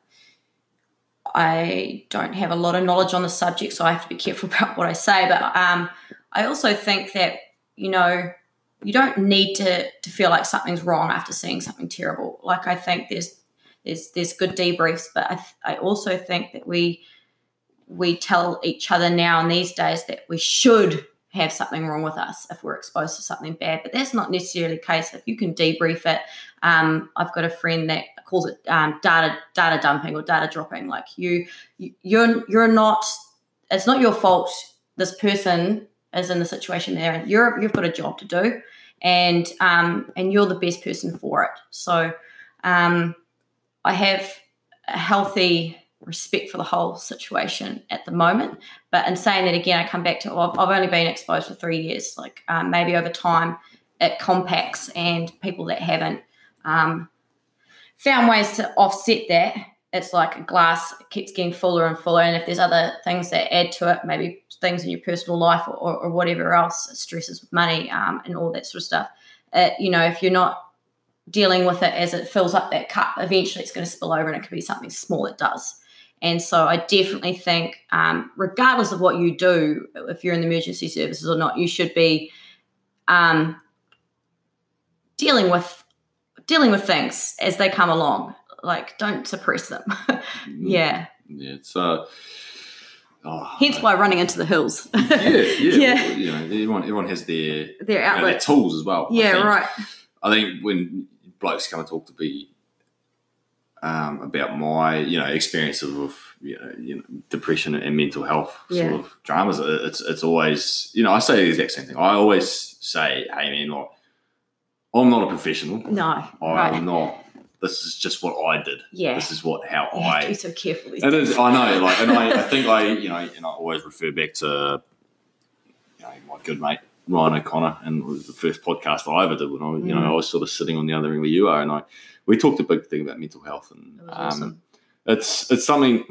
I don't have a lot of knowledge on the subject, so I have to be careful about what I say. But um, I also think that you know you don't need to to feel like something's wrong after seeing something terrible. Like I think there's there's there's good debriefs, but I, th- I also think that we we tell each other now in these days that we should have something wrong with us if we're exposed to something bad. But that's not necessarily the case. If you can debrief it, um, I've got a friend that calls it um, data data dumping or data dropping. Like you, you're you're not. It's not your fault. This person is in the situation there. And you're you've got a job to do, and um, and you're the best person for it. So um, I have a healthy respect for the whole situation at the moment. But in saying that again, I come back to I've, I've only been exposed for three years. Like um, maybe over time, it compacts, and people that haven't um, found ways to offset that. It's like a glass keeps getting fuller and fuller, and if there's other things that add to it, maybe things in your personal life or, or, or whatever else, stresses with money um, and all that sort of stuff. You know, if you're not dealing with it as it fills up that cup, eventually it's going to spill over, and it could be something small that does. And so I definitely think, um, regardless of what you do, if you're in the emergency services or not, you should be um, dealing with dealing with things as they come along. Like, don't suppress them. yeah. Yeah. It's uh. Oh, Hence why running into the hills. yeah, yeah. Yeah. You know, everyone, everyone has their, Their you know, their tools as well. Yeah, think. right. I think when blokes come and talk to me um, about my, you know, experiences with you know, you know, depression and mental health Yeah. sort of dramas, it's it's always, you know, I say the exact same thing. I always say, hey man, like, I'm not a professional. No. I'm right. not. This is just what I did. Yeah. This is what how You have I be so careful it is. I know. Like, and I, I think I, you know, and I always refer back to, you know, my good mate Ryan O'Connor, and it was the first podcast I ever did when I, was, you know, Mm. I was sort of sitting on the other end where you are, and I, we talked a big thing about mental health, and um, awesome. it's it's something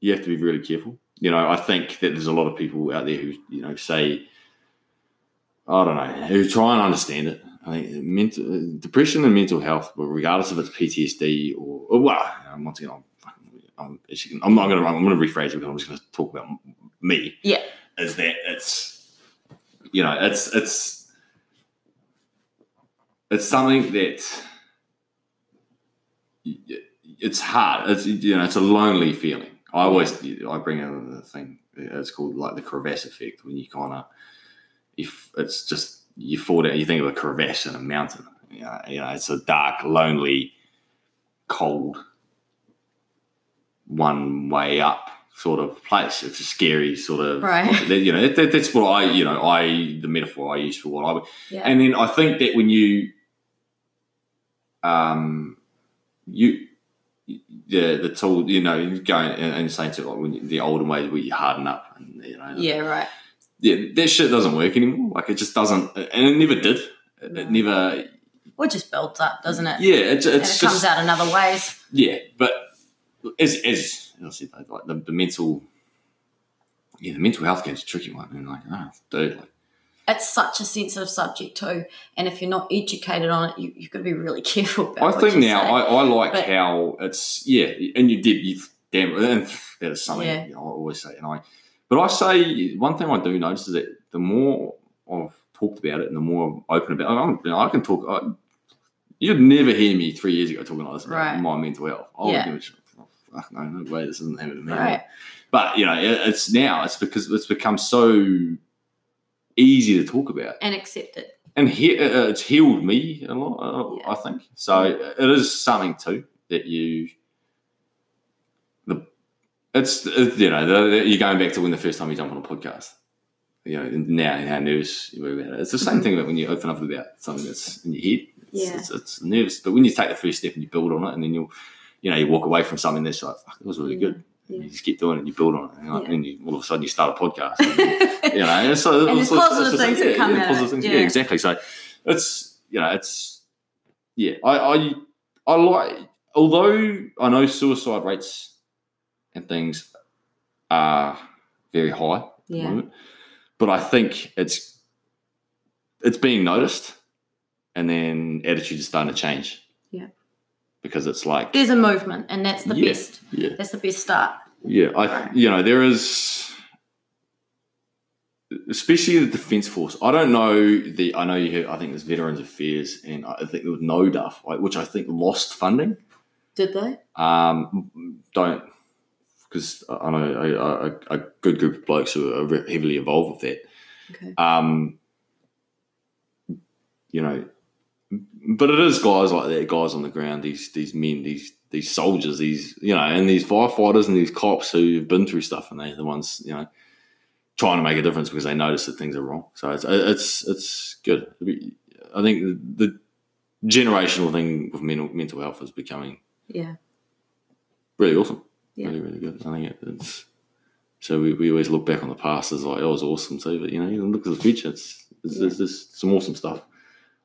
you have to be really careful. You know, I think that there's a lot of people out there who, you know, say, I don't know, who try and understand it. I think mental depression and mental health, regardless if it's PTSD or, or well, once again, I'm, I'm, actually, I'm not going to. I'm going to rephrase it because I'm just going to talk about me. Yeah. is that it's, you know, it's it's it's something that it's hard. It's you know, it's a lonely feeling. I always I bring in the thing. It's called like the crevasse effect when you kind of if it's just you fall down, you think of a crevasse in a mountain. You know, you know, it's a dark, lonely, cold, one way up sort of place. It's a scary sort of Right. You know, that, that's what I you know I the metaphor I use for what I would. Yeah. And then I think that when you, um, you, the the tool, you know, you go and, and saying to like the olden ways where you harden up, and you know, yeah, right. yeah, that shit doesn't work anymore. Like it just doesn't, and it never did. It, it never, Or it just builds up, doesn't it? yeah, it's, and it just comes out in other ways. yeah, but as as I said, like the, the mental, yeah, the mental health game's a tricky one, and like, oh, dude, like, It's such a sensitive subject too, and if you're not educated on it, you, you've got to be really careful about. It. I think now. I, I like But- how it's yeah, and you did you damn and that is something Yeah. you know, I always say, and I but I say one thing I do notice is that the more I've talked about it and the more I'm open about it, you know, I can talk. I, you'd never hear me three years ago talking like this about Right. my mental health. I would Yeah. give a. Oh, fuck no, no way, this isn't happening to me. Right. But you know, it, it's now it's because it's become so easy to talk about and accept it. and he, uh, it's healed me a lot. Uh, Yeah. I think so. It is something too that you the it's, it's you know the, the- you're going back to when the first time you jump on a podcast. You know, now how nervous you were about it. It's the same thing about when you open up about something that's in your head. Yeah. it's, it's nervous. But when you take the first step and you build on it, and then you'll, you know, you walk away from something that's like, fuck, it was really good. You just keep doing it and you build on it. And, like, Yeah. then you, all of a sudden you start a podcast. And, you know, and so And it's- positive things that yeah, come yeah, out positive things. Yeah. Yeah, exactly. So it's, you know, it's, yeah, I, I, I like, although I know suicide rates and things are very high at the Yeah. moment, but I think it's, it's being noticed and then attitudes are starting to change. Yeah. Because it's like, There's a movement, and that's the Yeah. best. yeah. That's the best start. Yeah, I you know there is, especially the defence force. I don't know the. I know you. Hear, I think there's Veterans Affairs, and I think it was No Duff, which I think lost funding. Did they? Um, don't because I know a, a, a good group of blokes who are heavily involved with that. Okay. Um, you know, but it is guys like that, guys on the ground, these these men, these these soldiers, these you know, and these firefighters and these cops who've been through stuff, and they're the ones you know trying to make a difference because they notice that things are wrong. So it's it's it's good. I think the, the generational thing with mental mental health is becoming Yeah. really awesome. Yeah. Really, really good. I think it, it's so we, we always look back on the past as like, oh, it was awesome too, but you know, you look at the future, it's, it's there's, there's some awesome stuff.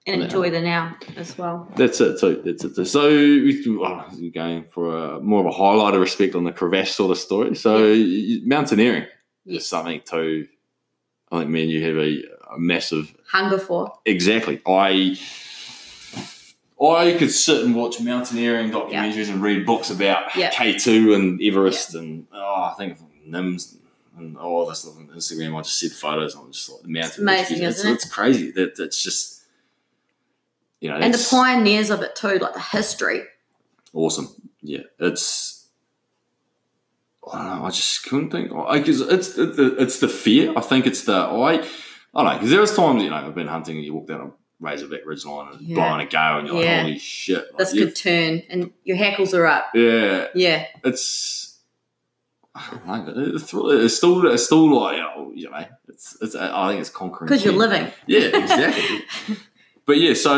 And Yeah. enjoy the now as well. That's it. So that's it. So oh, we're going for a, more of a highlight of respect on the crevasse sort of story. So y- mountaineering is something too. I think me and you have a, a massive Hunger for. Exactly. I I could sit and watch mountaineering documentaries and read books about Yeah. K two and Everest and oh, I think NIMS and all this stuff on Instagram. I just see the photos. and I'm just like the mountain. amazing, it's, isn't it? It's crazy. That it's just you know And the pioneers of it too, like the history. awesome. Yeah, it's. I don't know. I just couldn't think. I guess it's it's the, fear. I think it's the I. I don't know because there was times you know I've been hunting and you walk down a Razorback Ridge line and Yeah. blowing a gale and you're Yeah. like holy shit. Like, This could turn, and your hackles are up. yeah, Yeah. it's. I don't know, it's, it's still it's still like you know it's it's I think it's conquering Because you're living. Yeah, exactly. but yeah, so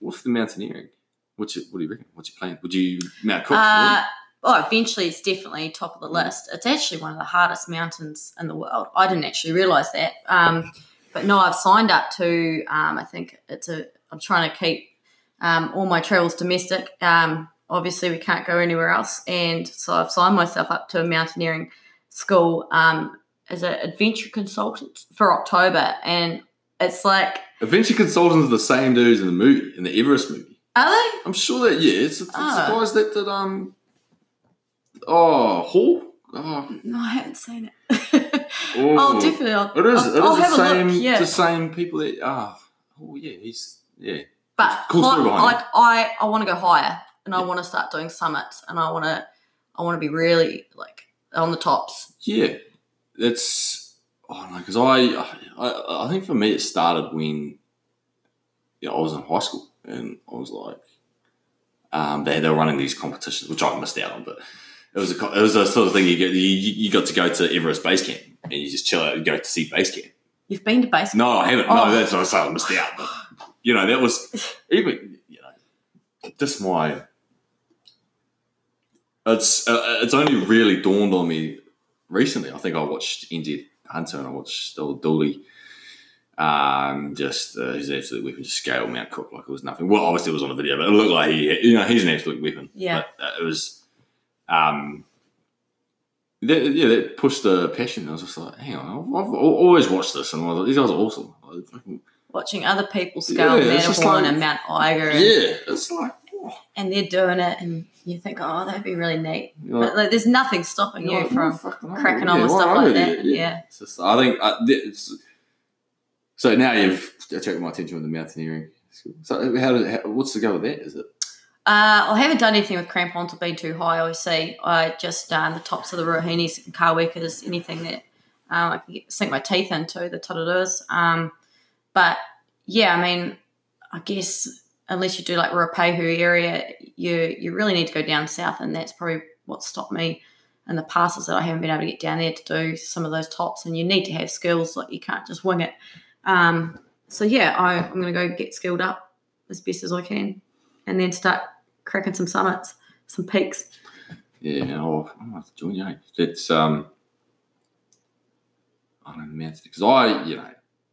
what's the mountaineering? What's your, what do you reckon? What's your plan? Would you Mount Cook? Uh, oh, eventually it's definitely top of the list. It's actually one of the hardest mountains in the world. I didn't actually realise that. Um, but no, I've signed up to. Um, I think it's a. I'm trying to keep um, all my travels domestic. Um, obviously, we can't go anywhere else, and so I've signed myself up to a mountaineering school um, as an adventure consultant for October, and it's like, Adventure Consultants are the same dudes in the movie, in the Everest movie. are they? I'm sure that yeah, it's, it's Ah. the guys that did um oh Hall. Oh, No, I haven't seen it. oh. oh, definitely. I'll, It is. I'll, It is I'll the same. look. Yeah. The same people that ah oh yeah he's yeah But Cool like I, I want to go higher, and I want to start doing summits, and I want to, I want to be really like on the tops. yeah it's oh no because I, I I think for me it started when yeah I was in high school and I was like um they they were running these competitions which I missed out on but. It was a it was a sort of thing you get you, you got to go to Everest base camp and you just chill out and go to see base camp. You've been to base. camp? No, I haven't. Oh. No, that's what I say. I missed out. But, you know, that was even, you know, just my. It's uh, it's only really dawned on me recently. I think I watched NZ Hunter and I watched old Duley. Um, just uh, his absolute weapon, just scale Mount Cook like it was nothing. Well, obviously it was on a video, but it looked like he, you know, he's an absolute weapon. Yeah. but, uh, it was, um, that, yeah, that pushed the passion. I was just like, hang on, I've, I've always watched this, and I was like, these guys are awesome. Like, Watching other people scale Yeah, Matterhorn like- and Mount Eiger, and, yeah, it's like, oh, and they're doing it, and you think, oh, that'd be really neat. you're But like, there's nothing stopping you're like, from oh, cracking on with stuff like that. Yeah. It's just, I think uh, so now you've attracted my attention with the mountaineering. school. So how, did, how what's the go with that? Is it? Uh, I haven't done anything with crampons or been too high. I see. I just done the tops of the Ruahines and Kawekas, anything that um, I can get, sink my teeth into, the Tararuas. Um, but yeah, I mean, I guess unless you do like Ruapehu area, you you really need to go down south, and that's probably what stopped me in the passes that I haven't been able to get down there to do some of those tops. And you need to have skills, like you can't just wing it. Um, so yeah, I, I'm going to go get skilled up as best as I can, and then start cracking some summits, some peaks. Yeah, oh, I might have to join you. It's um, I don't know, because I, you know,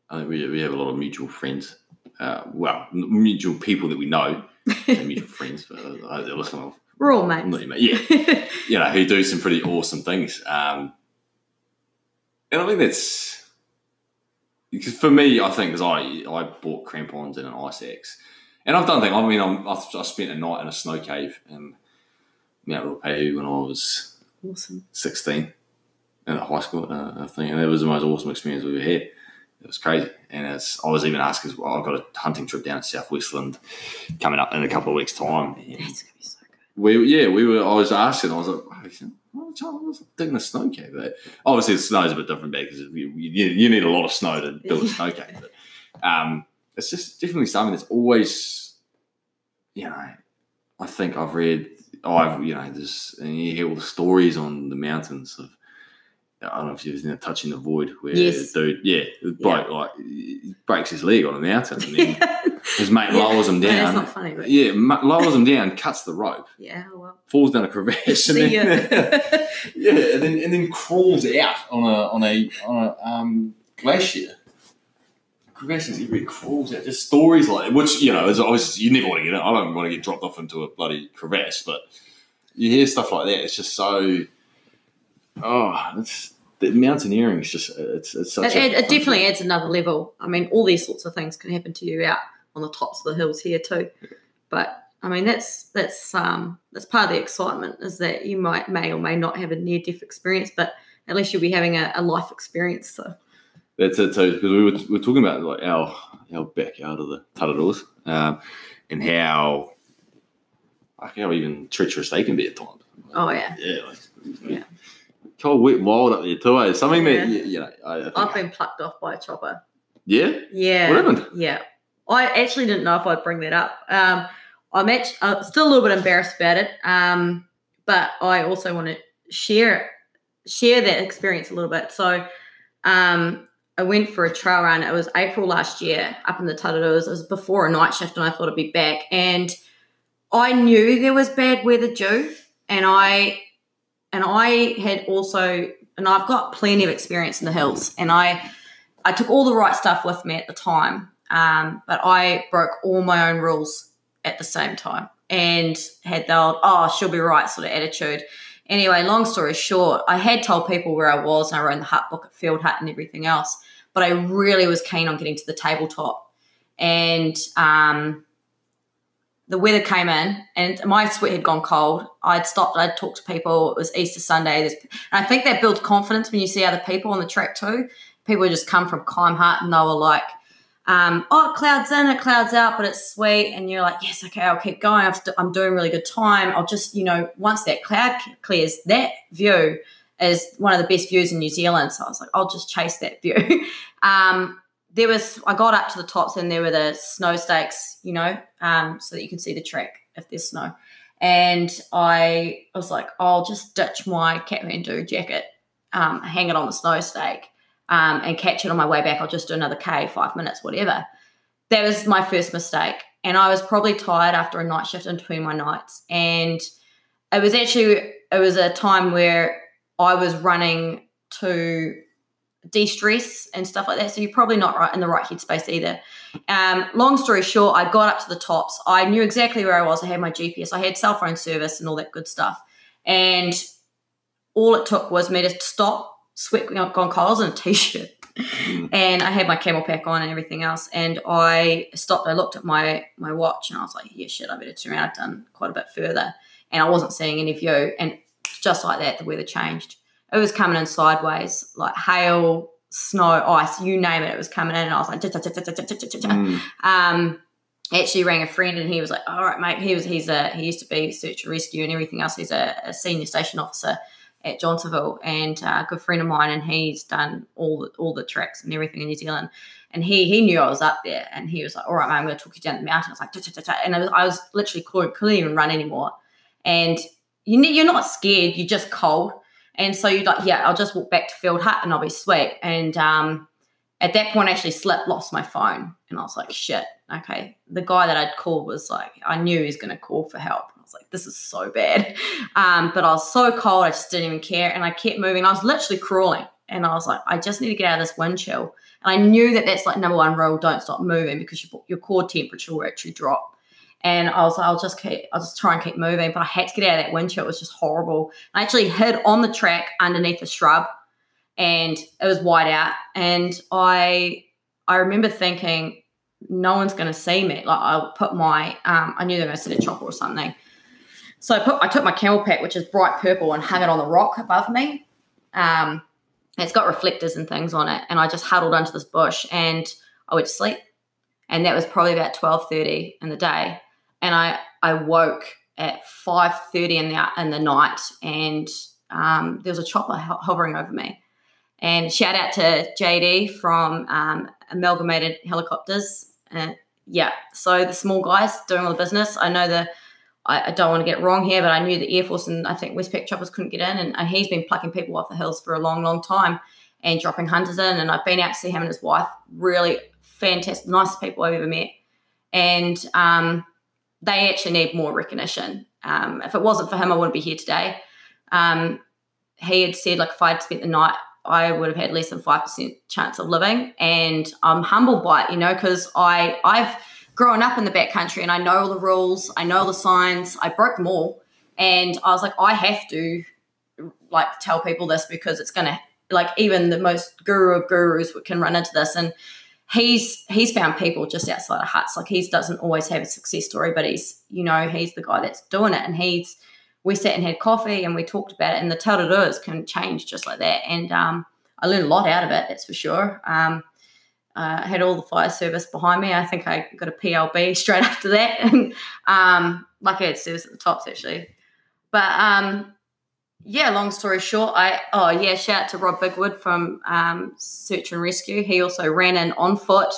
I think we, we have a lot of mutual friends. Uh, well, mutual people that we know, mutual friends, but uh. We're all mates. Yeah, you know, who do some pretty awesome things. Um, and I think that's because for me, I think because I I bought crampons and an ice axe, and I've done things. I mean, I'm, I've, I spent a night in a snow cave in Mount Ruapehu when I was awesome sixteen in high school. Uh, I think, and it was the most awesome experience we've ever had. It was crazy, and it's, I was even asked because well, I've got a hunting trip down to South Westland coming up in a couple of weeks' time. That's gonna be so good. We yeah, we were. I was asking. I was like, oh, I was digging a snow cave. But obviously, the snow's a bit different back because you, you, you, need a lot of snow to build a snow cave. But um, it's just definitely something that's always, you know, I think I've read. I've you know, there's and you hear all the stories on the mountains of I don't know if you've seen touching the void where yes. dude, yeah, break, yeah. like breaks his leg on a mountain and then his mate yeah. lowers him down. No, funny, but... Yeah, lowers him down, cuts the rope. Yeah, well. Falls down a crevasse. and then, yeah, and then and then crawls out on a on a on a um, glacier. Crevasses everywhere, crawls out. Just stories like which you know is always you never want to get. I don't want to get dropped off into a bloody crevasse, but you hear stuff like that. It's just so oh, it's the mountaineering is just it's, it's such. It, it definitely adds another level. I mean, all these sorts of things can happen to you out on the tops of the hills here too. But I mean, that's that's um that's part of the excitement is that you might may or may not have a near death experience, but at least you'll be having a, a life experience. So that's it too, because we were, we were talking about like our our back out of the Tararuas um, and how like how even treacherous they can be at times. Oh yeah, yeah, like, yeah cold, wet, wild up there too. Eh? Something yeah. that you, know. I have been plucked off by a chopper. Yeah. Yeah. What happened? Yeah. I actually didn't know if I'd bring that up. Um, I'm actually uh, still a little bit embarrassed about it, um, but I also want to share share that experience a little bit. So, um, I went for a trail run. It was April last year up in the Tararuas. It was before a night shift, and I thought I'd be back. And I knew there was bad weather due, and I and I had also, and I've got plenty of experience in the hills, and I, I took all the right stuff with me at the time, um, but I broke all my own rules at the same time and had the old, oh, she'll be right sort of attitude. Anyway, long story short, I had told people where I was and I wrote the hut book at Field Hut and everything else, but I really was keen on getting to the tabletop. And um, the weather came in and my sweat had gone cold. I'd stopped, I'd talked to people. It was Easter Sunday. and I think that builds confidence when you see other people on the track too. People just come from Kime Hut and they were like, um, oh, clouds in, it clouds out, but it's sweet. And you're like, yes, okay, I'll keep going. i am doing really good time. I'll just, you know, once that cloud clears, that view is one of the best views in New Zealand. So I was like, I'll just chase that view. um, there was I got up to the tops and there were the snow stakes, you know, um, so that you can see the track if there's snow. And I, was like, I'll just ditch my Kathmandu jacket, um, hang it on the snow stake, um, and catch it on my way back. I'll just do another K, five minutes, whatever. That was my first mistake. And I was probably tired after a night shift in between my nights. And it was actually it was a time where I was running to de-stress and stuff like that. So you're probably not right in the right headspace either. Um, long story short, I got up to the tops. I knew exactly where I was. I had my GPS. I had cell phone service and all that good stuff. And all it took was me to stop, sweat gone cold in a t-shirt. Mm. and I had my CamelBak on and everything else. And I stopped. I looked at my my watch and I was like, "Yeah, shit, I better turn around." I've done quite a bit further, and I wasn't seeing any view. And just like that, the weather changed it was coming in sideways, like hail, snow, ice, you name it. It was coming in, and I was like, um, actually rang a friend, and he was like, "All right, mate." He was he's a he used to be search and rescue and everything else. He's a, a senior station officer at Johnsonville, and a good friend of mine, and he's done all the, all the tracks and everything in New Zealand. And he he knew I was up there, and he was like, "All right, mate, I'm going to talk you down the mountain." I was like, and I was, I was literally couldn't even run anymore, and you you're not scared, you're just cold. And so you're like, yeah, I'll just walk back to Field Hut and I'll be sweet. And um, at that point, I actually slept, lost my phone. And I was like, shit. okay, the guy that I'd called was like, I knew he was going to call for help. I was like, this is so bad. Um, but I was so cold, I just didn't even care. And I kept moving. I was literally crawling. And I was like, I just need to get out of this wind chill. And I knew that that's like number one rule don't stop moving because your, your core temperature will actually drop. And I was like, I'll just keep, I'll just try and keep moving. But I had to get out of that wind chill. It was just horrible. I actually hid on the track underneath a shrub and it was white out. And I, I remember thinking, no one's going to see me. Like I put my, um, I knew they were sit a chopper or something. So I put, I took my CamelBak, which is bright purple, and hung it on the rock above me. Um, it's got reflectors and things on it, and I just huddled onto this bush and I went to sleep. And that was probably about twelve thirty in the day, and I I woke at five thirty in the in the night, and um, there was a chopper ho- hovering over me. And shout out to JD from um, Amalgamated Helicopters. Uh, yeah, so the small guys doing all the business. I know the, I, I don't want to get wrong here, but I knew the Air Force and I think Westpac choppers couldn't get in, and, and he's been plucking people off the hills for a long, long time and dropping hunters in. And I've been out to see him and his wife. Really fantastic, nicest people I've ever met. And um, they actually need more recognition. Um, if it wasn't for him, I wouldn't be here today. Um, he had said, like, if I'd spent the night I would have had less than 5% chance of living. And I'm humbled by it, you know, because I I've grown up in the backcountry and I know all the rules, I know the signs, I broke them all. And I was like, I have to like tell people this because it's gonna like even the most guru of gurus can run into this. And he's he's found people just outside of huts. Like he doesn't always have a success story, but he's you know, he's the guy that's doing it and he's we sat and had coffee and we talked about it. And the Tararuas can change just like that. And um, I learned a lot out of it, that's for sure. Um, uh, I had all the fire service behind me. I think I got a PLB straight after that. and um, like I had service at the tops actually. But um, yeah, long story short, I oh yeah, shout out to Rob Bigwood from um, Search and Rescue. He also ran in on foot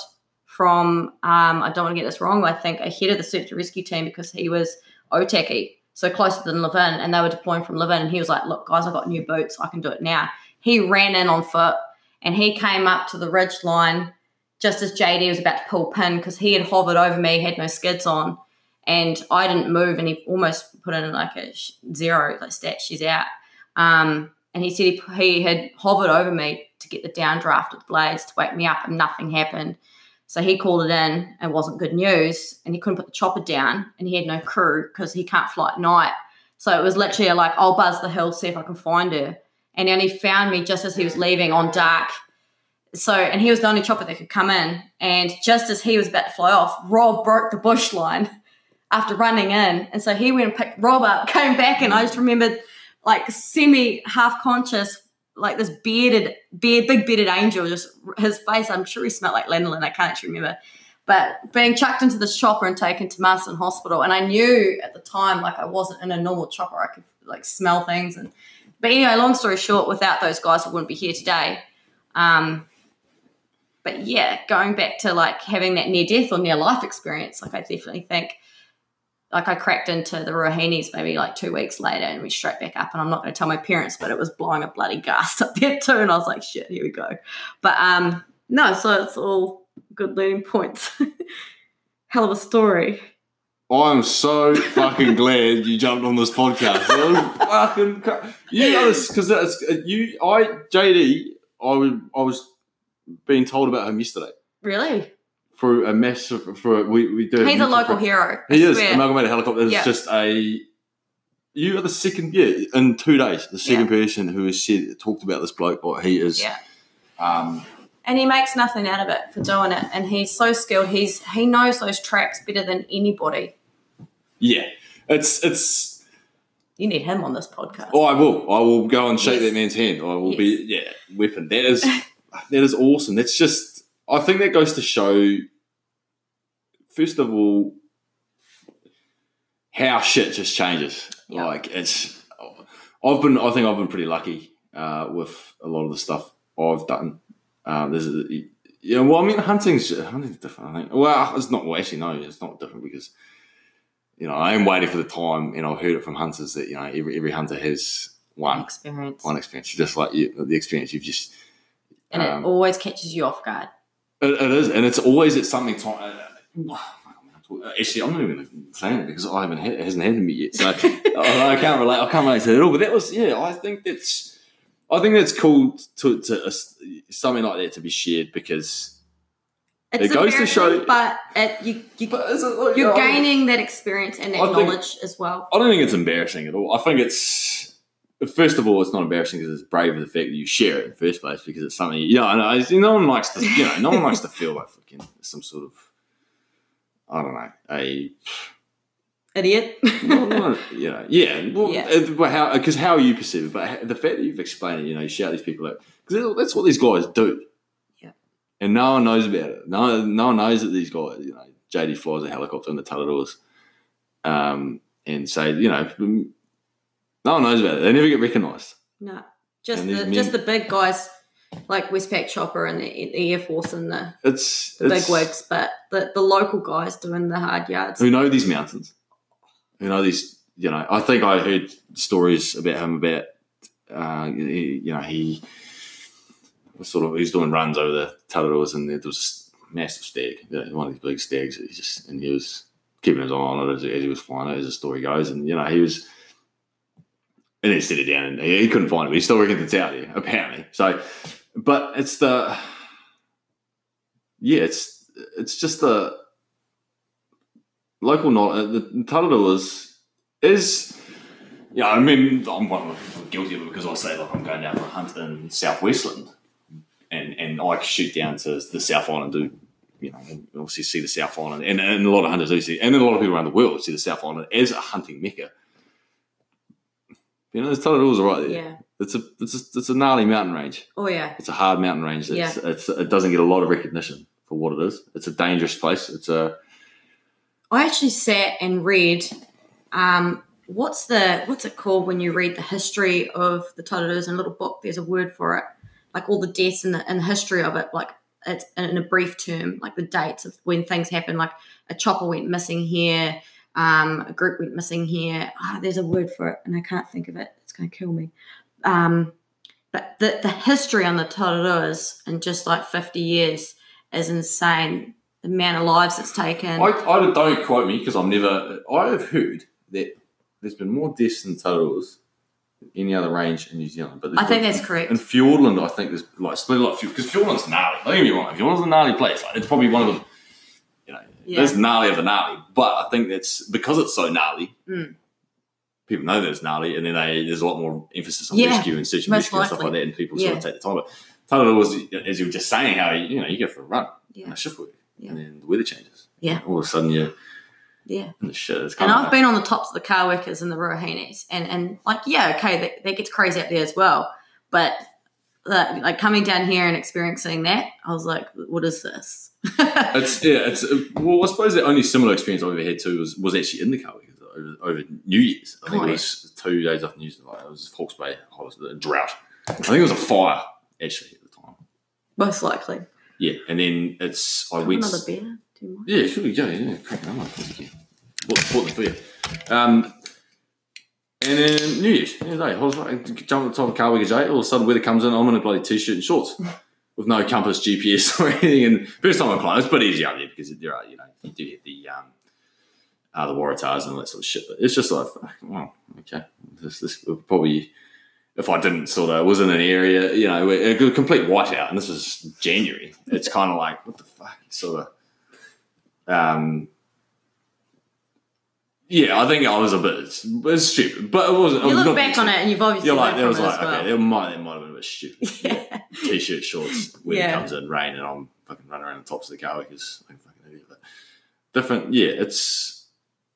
from um, I don't want to get this wrong. I think ahead of the search and rescue team because he was Otaki so closer than Levin, and they were deploying from Levin. And he was like, "Look, guys, I've got new boots. I can do it now." He ran in on foot, and he came up to the ridge line just as JD was about to pull pin because he had hovered over me, had no skids on, and I didn't move, and he almost put in like a zero, like stat, she's out. Um, and he said he, he had hovered over me to get the downdraft of the blades to wake me up, and nothing happened. So he called it in and wasn't good news, and he couldn't put the chopper down, and he had no crew because he can't fly at night. So it was literally like, I'll buzz the hill, see if I can find her. And then he found me just as he was leaving on dark. So, and he was the only chopper that could come in. And just as he was about to fly off, Rob broke the bush line after running in. And so he went and picked Rob up, came back, and I just remembered like semi half conscious like this bearded, beard, big bearded angel. Just his face, I'm sure he smelled like lanolin. I can't actually remember. But being chucked into this chopper and taken to Marsden Hospital, and I knew at the time like I wasn't in a normal chopper. I could like smell things, and but anyway, long story short, without those guys, I wouldn't be here today. Um, but yeah, going back to like having that near death or near life experience, like I definitely think like I cracked into the Ruahines maybe like two weeks later and we straight back up. And I'm not going to tell my parents, but it was blowing a bloody gust up there too. And I was like, shit, here we go. But um, no, so it's all good learning points. Hell of a story. I'm so fucking glad you jumped on this podcast. fucking you because that's you. I JD. I was I was being told about him yesterday. Really? For a mess for we, we do. He's a local for, hero. He is amalgamated helicopter. Is just a. You are the second, yeah, in two days, the second yeah. person who has said talked about this bloke. What he is, yeah. Um, and he makes nothing out of it for doing it, and he's so skilled. He's he knows those tracks better than anybody. Yeah, it's it's. You need him on this podcast. Oh, I will. I will go and shake yes. that man's hand. I will yes. be yeah, weapon. That is that is awesome. That's just. I think that goes to show first of all, how shit just changes. Yep. Like it's, I've been, I think I've been pretty lucky uh, with a lot of the stuff I've done. Uh, there's, yeah, well, I mean, hunting's hunting's different. I think. Well, it's not. Well, actually, no, it's not different because you know I am waiting for the time, and I've heard it from hunters that you know every every hunter has one experience, one experience, just like you, the experience you've just, and um, it always catches you off guard. It, it is, and it's always at something time Actually, I'm not even saying it because I haven't had, it hasn't happened to me yet, so I, I can't relate. I can't relate to it at all. But that was, yeah, I think that's, I think that's cool to, to uh, something like that to be shared because It's It goes to show- but it, you, you But like, you're gaining that experience and that I think- knowledge as well. I don't think it's embarrassing at all. I think it's first of all, it's not embarrassing because it's brave of the fact that you share it in the first place because it's something you know. I know no one likes to, you know, no one likes to feel like fucking some sort of, I don't know, a Idiot. no, no, you know, yeah, well, Yeah. uh, how because how you perceive it, but the fact that you've explained it, you know, you shout these people out because that's what these guys do. Yeah. and no one knows about it. No, no one knows that these guys, you know, JD flies a helicopter in the Tararuas, um, and say, you know, no one knows about it. They never get recognised. no, just the these just the big guys like Westpac Chopper and the, the Air Force and the, It's the it's, big wigs, but the, the local guys doing the hard yards. who know these mountains, who know these. You know, I think I heard stories about him about, uh, you know, he was sort of he was doing runs over the Tararuas, and there was a massive stag, one of these big stags. He just and he was keeping his eye on it as, as he was flying it, as the story goes, and you know he was. And then set it down, and he, he couldn't find it. But he still reckons it's out there, apparently. So, but it's the, yeah, it's it's just the local knowledge. Uh, the Tararuas is, is yeah. I mean, I'm, one of- I'm guilty of it because I say like I'm going down for a hunt in South Westland, and and I shoot down to the South Island, do you know, obviously see the South Island, and, and a lot of hunters do see, and then a lot of people around the world see the South Island as a hunting mecca. You know, the Tararuas are right there. yeah. It's a it's a, it's a gnarly mountain range. Oh yeah. It's a hard mountain range. It's, it's, it doesn't get a lot of recognition for what it is. It's a dangerous place. It's a I actually sat and read um, what's the what's it called when you read the history of the Tararuas in a little book. There's a word for it, like all the deaths and the, and the history of it. Like it's in a brief term, like the dates of when things happen. Like a chopper went missing here, um, a group went missing here. Ah, there's a word for it, and I can't think of it. It's going to kill me. Um, but the the history on the Tararuas in just like 50 years is insane. The amount of lives it's taken. I, I don't quote me because I'm never. I have heard that there's been more deaths in than any other range in New Zealand. But I think there's- that's correct. In Fiordland, I think there's like split a lot of because Fiordland's gnarly. I don't get me wrong. Fiordland's a gnarly place. Like, it's probably one of the, you know, Yeah. it's gnarly of the gnarly. But I think that's because it's so gnarly. Mm. People know that it's gnarly, and then they, there's a lot more emphasis on Yeah, rescue and search and rescue and stuff like that, and people Yeah. sort of take the time. But Taylor was, as you were just saying, how you know you go for a run, Yeah. and a shift work, Yeah. and then the weather changes. Yeah. all of a sudden you're Yeah. in the shit. It's And I've been on the tops of the Kawekas and the Ruahines, and and like yeah, okay, that, that gets crazy up there as well. But like coming down here and experiencing that, I was like, what is this? It's yeah. It's well. I suppose the only similar experience I've ever had too was was actually in the car because over, over New Year's. I think Oh, it was two days after New Year's. Like, it was Hawke's Bay. I was a drought. I think it was a fire actually at the time. Most likely. Yeah, and then it's I Have went. Another beer? Do you mind? Yeah, sure. Yeah, yeah. Crack another one. Bought, for you. Um, and then New Year's, New Year's Day, I was like, jump on the top of the Kaweka J. All of a sudden, weather comes in. I'm in a bloody t-shirt and shorts with no compass, GPS, or anything. And first time I climbed, it's pretty easy out there because there are, you know, you do hit the um, uh, the Waratahs and all that sort of shit. But it's just like, well, okay, this this probably. If I didn't sort of was in an area, you know, a complete whiteout, and this is January, it's kind of like what the fuck, sort of. Um, yeah, I think I was a bit it's, it's stupid, but it wasn't. You was look not back on it and you've obviously You're like, it was like, well. okay, it might, that might have been a bit stupid. yeah. T-shirt, shorts, when Yeah. it comes in, rain, and I'm fucking running around the tops of the car because I'm fucking idiot. But different, yeah. It's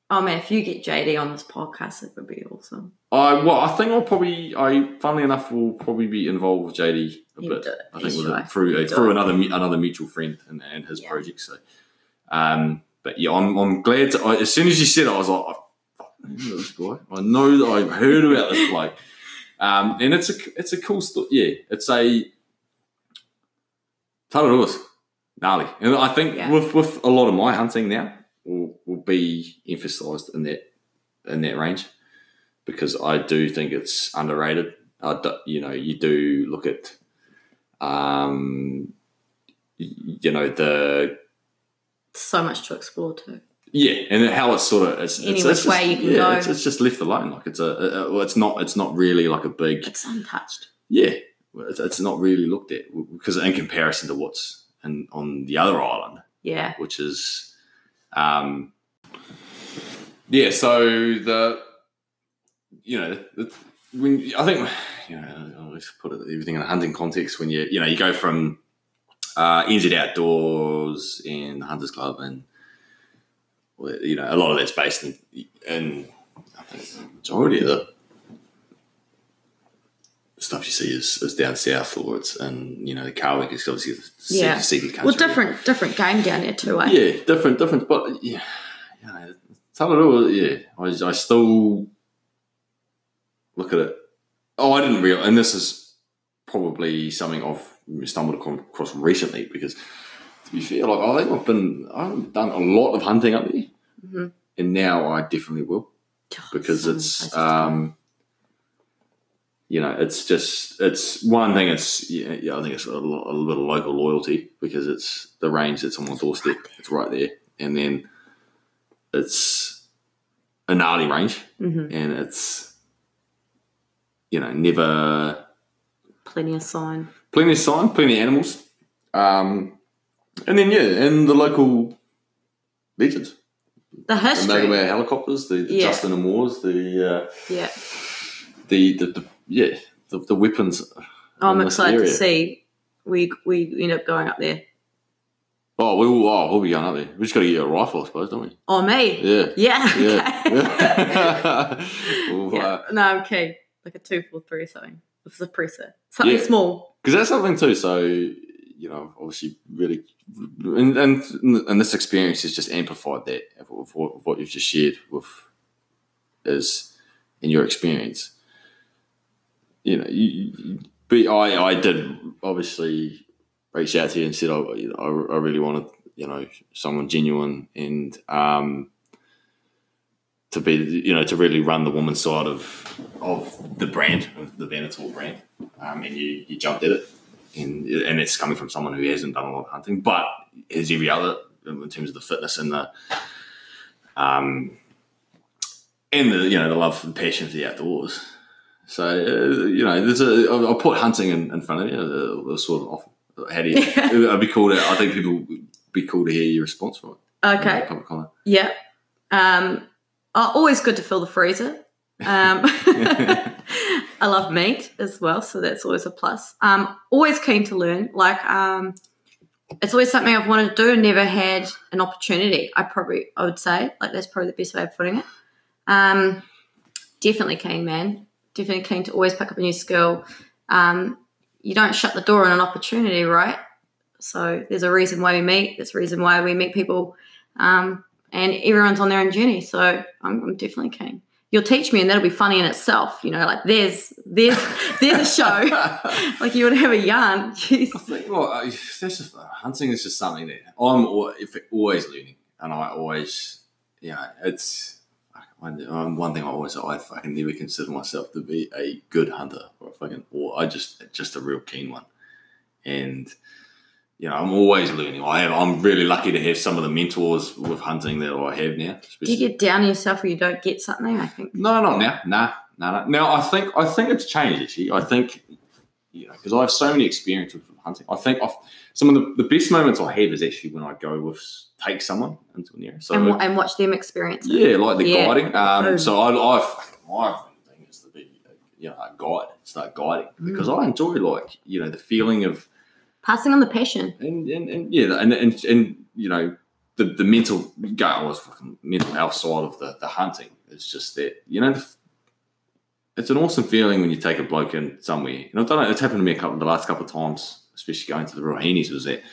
Oh man, if you get JD on this podcast, it would be awesome. I well, I think I'll probably, I funnily enough, will probably be involved with JD a You bit. I think with it, through uh, through it. another another mutual friend and, and his Yeah. project. So, um, but yeah, I'm, I'm glad. To, I, as soon as you said it, I was like, I know this guy. I know that I've heard about this bloke. Um, and it's a it's a cool story. Yeah, it's a Tararuas, gnarly, and I think Yeah. with with a lot of my hunting now will will be emphasised in that in that range because I do think it's underrated. I do, you know, you do look at, um, you know, the So much to explore too. Yeah, and how it's sort of it's, Any it's, which it's just, way you can yeah, go. It's, it's just left alone. Like it's a, it's not it's not really like a big It's untouched. yeah. It's, it's not really looked at because in comparison to what's in, on the other island, Yeah. which is um yeah. So the you know the, when I think you know I always put everything in a hunting context when you you know you go from uh, NZ Outdoors and the Hunters Club and you know a lot of that's based in in I think the majority of the stuff you see is, is down south or it's in you know the Kaweka is obviously the Yeah. seedy country. Well, different different game down there too, eh? Yeah, different, different. But yeah, you know, hard. Yeah, I, I still look at it. Oh, I didn't realize, and this is probably something I've stumbled across recently because, to be fair, like I think I've been, I've done a lot of hunting up there, Mhm. and now I definitely will because Some it's um you know it's just it's one thing it's yeah, yeah i think it's a, lo- a little bit of local loyalty because it's the range that's on my doorstep it's right there and then it's a gnarly range Mhm. and it's you know never plenty of sign. plenty of sign plenty of animals um and then yeah and the local legends The history, the. Megaware helicopters the, the Yeah. justin and moores the uh yeah. the, the, the yeah the, the weapons. I'm in this excited to see. We we end up going up there. Oh, we will. Oh, we'll be going up there. We just got to get a rifle, I suppose, don't we? Oh me. Yeah. Yeah. Yeah. Okay. yeah. We'll, Yeah. uh, No, I'm keen. Like a two four three or something. A presser. Something Yeah. small. because that's something too. So you know, obviously, really, and and, and this experience has just amplified that of, of what, of what you've just shared with is in your experience. You know, you, you, but I I did obviously reach out to you and said I you know, I, I really wanted you know someone genuine and um to be you know to really run the woman's side of of the brand of the Venator brand. Um, and you, you jumped at it. And and it's coming from someone who hasn't done a lot of hunting but has every other in terms of the fitness and the um and the you know the love and passion for the outdoors so uh, you know there's a I'll, I'll put hunting in, in front of you uh, sort of off how do you I'd be cool to I think people would be cool to hear your response from it Okay. public comment Yeah. Um, always good to fill the freezer. Um, I love meat as well, so that's always a plus. Um, always keen to learn. Like, um, it's always something I've wanted to do and never had an opportunity. I probably, I would say, like that's probably the best way of putting it. Um, definitely keen, man. Definitely keen to always pick up a new skill. Um, you don't shut the door on an opportunity, right? So there's a reason why we meet. There's a reason why we meet people. Um, and everyone's on their own journey. So I'm, I'm definitely keen. You'll teach me, and that'll be funny in itself. You know, like there's there's there's a show. like you would have a yarn. Jeez. I think well, I- that's just, hunting is just something that I'm always learning, and I always, you know, it's one, um, one thing I always I fucking never consider myself to be a good hunter or a fucking or I just just a real keen one, and you know I'm always learning. I have I'm really lucky to have some of the mentors with hunting that I have now. Do you get down on yourself when you don't get something? I think. no, not now. Nah, nah, nah. Now I think I think it's changed actually. I think you know because I have so many experiences with hunting. I think I've, some of the, the best moments I have is actually when I go with take someone into an area. So and, and watch them experience it. yeah, like the Yeah. guiding. Um, Oh. so I, I fucking- my thing is to be you know a guide, start guiding because I enjoy like you know the feeling of Passing on the passion. and and, and yeah, and, and and you know the the mental go was fucking mental health side of the the hunting. It's just that you know. The, it's an awesome feeling when you take a bloke in somewhere. And I've done it. It's happened to me a couple the last couple of times, especially going to the Ruahines. Was that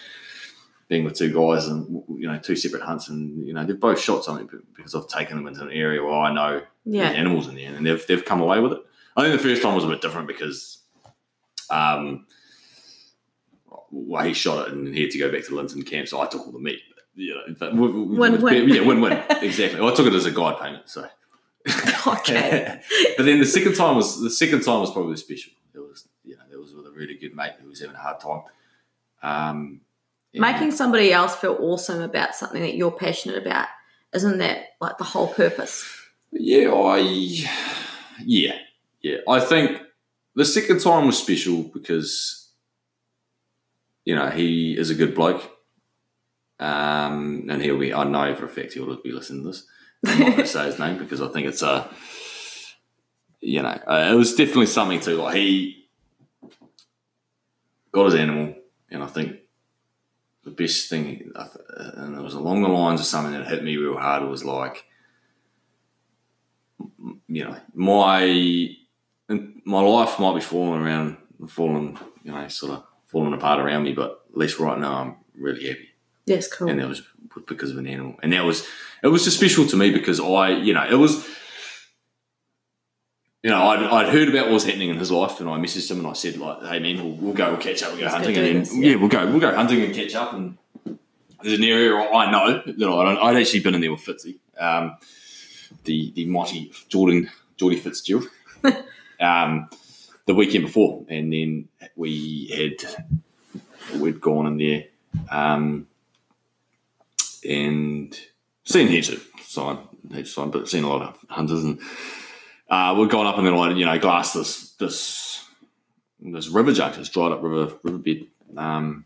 being with two guys and you know two separate hunts, and you know they've both shot something because I've taken them into an area where I know Yeah. there's animals in there, and they've they've come away with it. I think the first time was a bit different because, um, well, he shot it and he had to go back to Linton camp, so I took all the meat. You know, but w- w- Win-win. yeah, win win exactly. I took it as a guide payment, so Okay. but then the second time was the second time was probably special. It was you know there was with a really good mate who was having a hard time, um, Making somebody else feel awesome about something that you're passionate about, isn't that like the whole purpose? Yeah, I yeah, yeah. I think the second time was special because you know he is a good bloke, um, and he'll be. I know for a fact he'll be listening to this. I'm not going to say his name because I think it's a. You know, uh, it was definitely something to like he got his animal, and I think the best thing, and it was along the lines of something that hit me real hard. It Was like you know, my my life might be falling around, falling, you know, sort of falling apart around me, but at least right now I'm really happy, Yes, cool. and that was because of an animal, and that was it was just special to me because I, you know, it was. You know, I'd, I'd heard about what was happening in his life, and I messaged him and I said, like, "Hey man, we'll, we'll go, we'll catch up, we'll go Let's hunting, do and then this, yeah. yeah. we'll go, we'll go hunting and catch up." And there's an area I know that I don't, I'd actually been in there with Fitzy, um, the the mighty Jordan Geordie Fitzgerald, um, the weekend before, and then we had we'd gone in there, um, and seen heaps of sign, heaps of sign, but seen a lot of hunters, and uh, we'd gone up and then I you know glass this this this river junk, this dried up river riverbed. Um,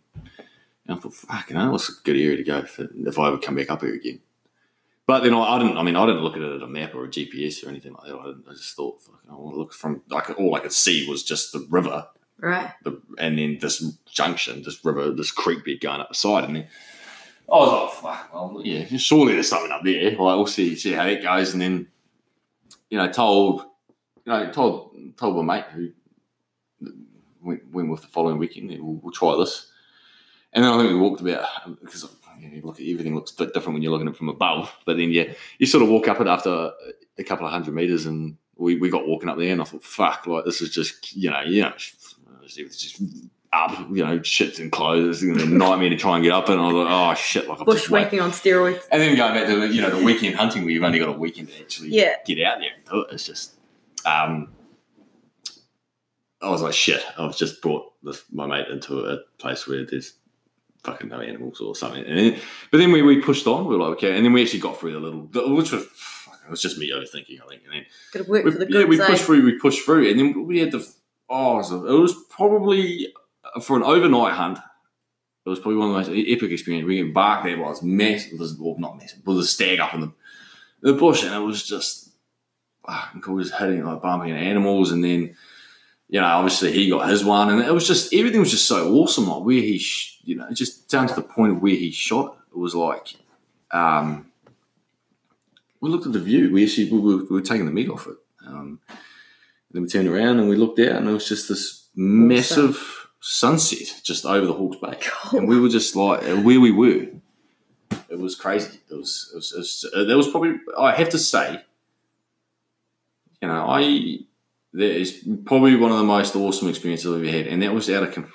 and I thought, fucking hell, that's a good area to go if, if I ever come back up here again. But then I, I didn't. I mean, I didn't look at it at a map or a GPS or anything like that. I, didn't, I just thought, fucking, I want to look from like all I could see was just the river, right. the, and then this junction, this river, this creek bed going up the side, and then I was like, fuck, well, yeah, surely there's something up there. Like, we'll see, see how that goes, and then you know, told, you know, told told my mate who went, went with the following weekend, we'll, we'll try this, and then I think we walked about um, because you, know, look everything looks different when you're looking at it from above, but then yeah, you sort of walk up it after a couple of hundred meters, and we, we got walking up there, and I thought, fuck, like this is just you know, you know, it's just up, you know, shits and clothes, it's a nightmare to try and get up, and I was like, oh shit, like just Bushwhacking on steroids. and then going back to the, you know the weekend hunting where you've only got a weekend to actually Yeah. get out there and do it. It's just, um, I was like, shit. I've just brought this, my mate into a place where there's fucking no animals or something. And then, but then we, we pushed on. We were like, okay, and then we actually got through the little, which was it was just me overthinking, I think. And then Got to work we, for the yeah, we pushed through. We pushed through, and then we had the. Oh, it was probably for an overnight hunt. It was probably one of the most epic experiences. We embarked there, was massive. Was, well, not massive, but there was a stag up in the, the bush, and it was just fucking cool, just hitting like bumping animals, and then you know, obviously he got his one, and it was just everything was just so awesome. Like where he, sh- you know, just down to the point of where he shot. It, was like, um, we looked at the view. We actually we were, we were taking the meat off it. Um, then we turned around and we looked out, and it was just this massive sunset just over the Hawke's Bay, Cool. and we were just like where we were. It was crazy. It was. It was. It was uh, there was probably. I have to say, you know, I there is probably one of the most awesome experiences I've ever had, and that was out of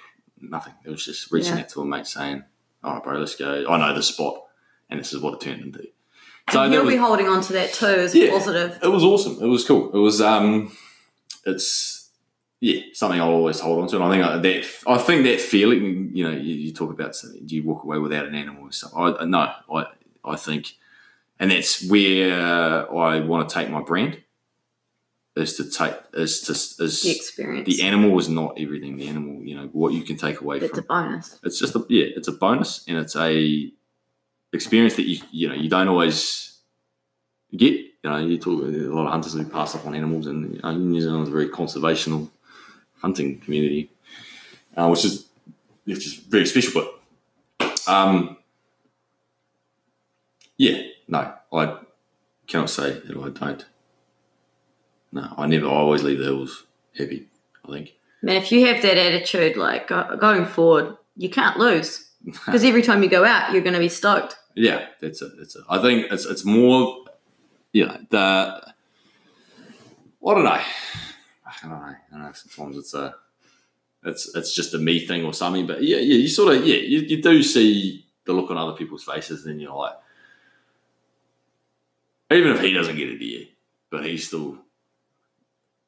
nothing. It was just reaching Yeah. out to a mate saying, "All right, bro, let's go. I know the spot, and this is what it turned into." So and that he'll was, be holding on to that too as Yeah. a positive. it was awesome. It was cool. It was um, it's yeah something I'll always hold on to, and I think uh, that I think that feeling. You know, you, you talk about do you walk away without an animal and stuff? I no, I I think, and that's where I want to take my brand. Is to take is to is The experience. the animal is not everything. The animal, you know, what you can take away from it. It's a bonus. it's just a yeah, it's a bonus and it's a experience that you you know you don't always get. You know, you talk a lot of hunters who pass up on animals, and you know, New Zealand's very conservational hunting community, uh, which is which is very special. But um, yeah, no, I cannot say that I don't. No, I never. I always leave the hills happy. I think. Man, if you have that attitude, like going forward, you can't lose because every time you go out, you're going to be stoked. Yeah, that's it. That's it. I think it's it's more, you know, the I don't know. I don't know. I don't know. Sometimes it's a, it's it's just a me thing or something. But yeah, yeah, you sort of yeah, you, you do see the look on other people's faces, and you're like, even if he doesn't get it to you, but he's still,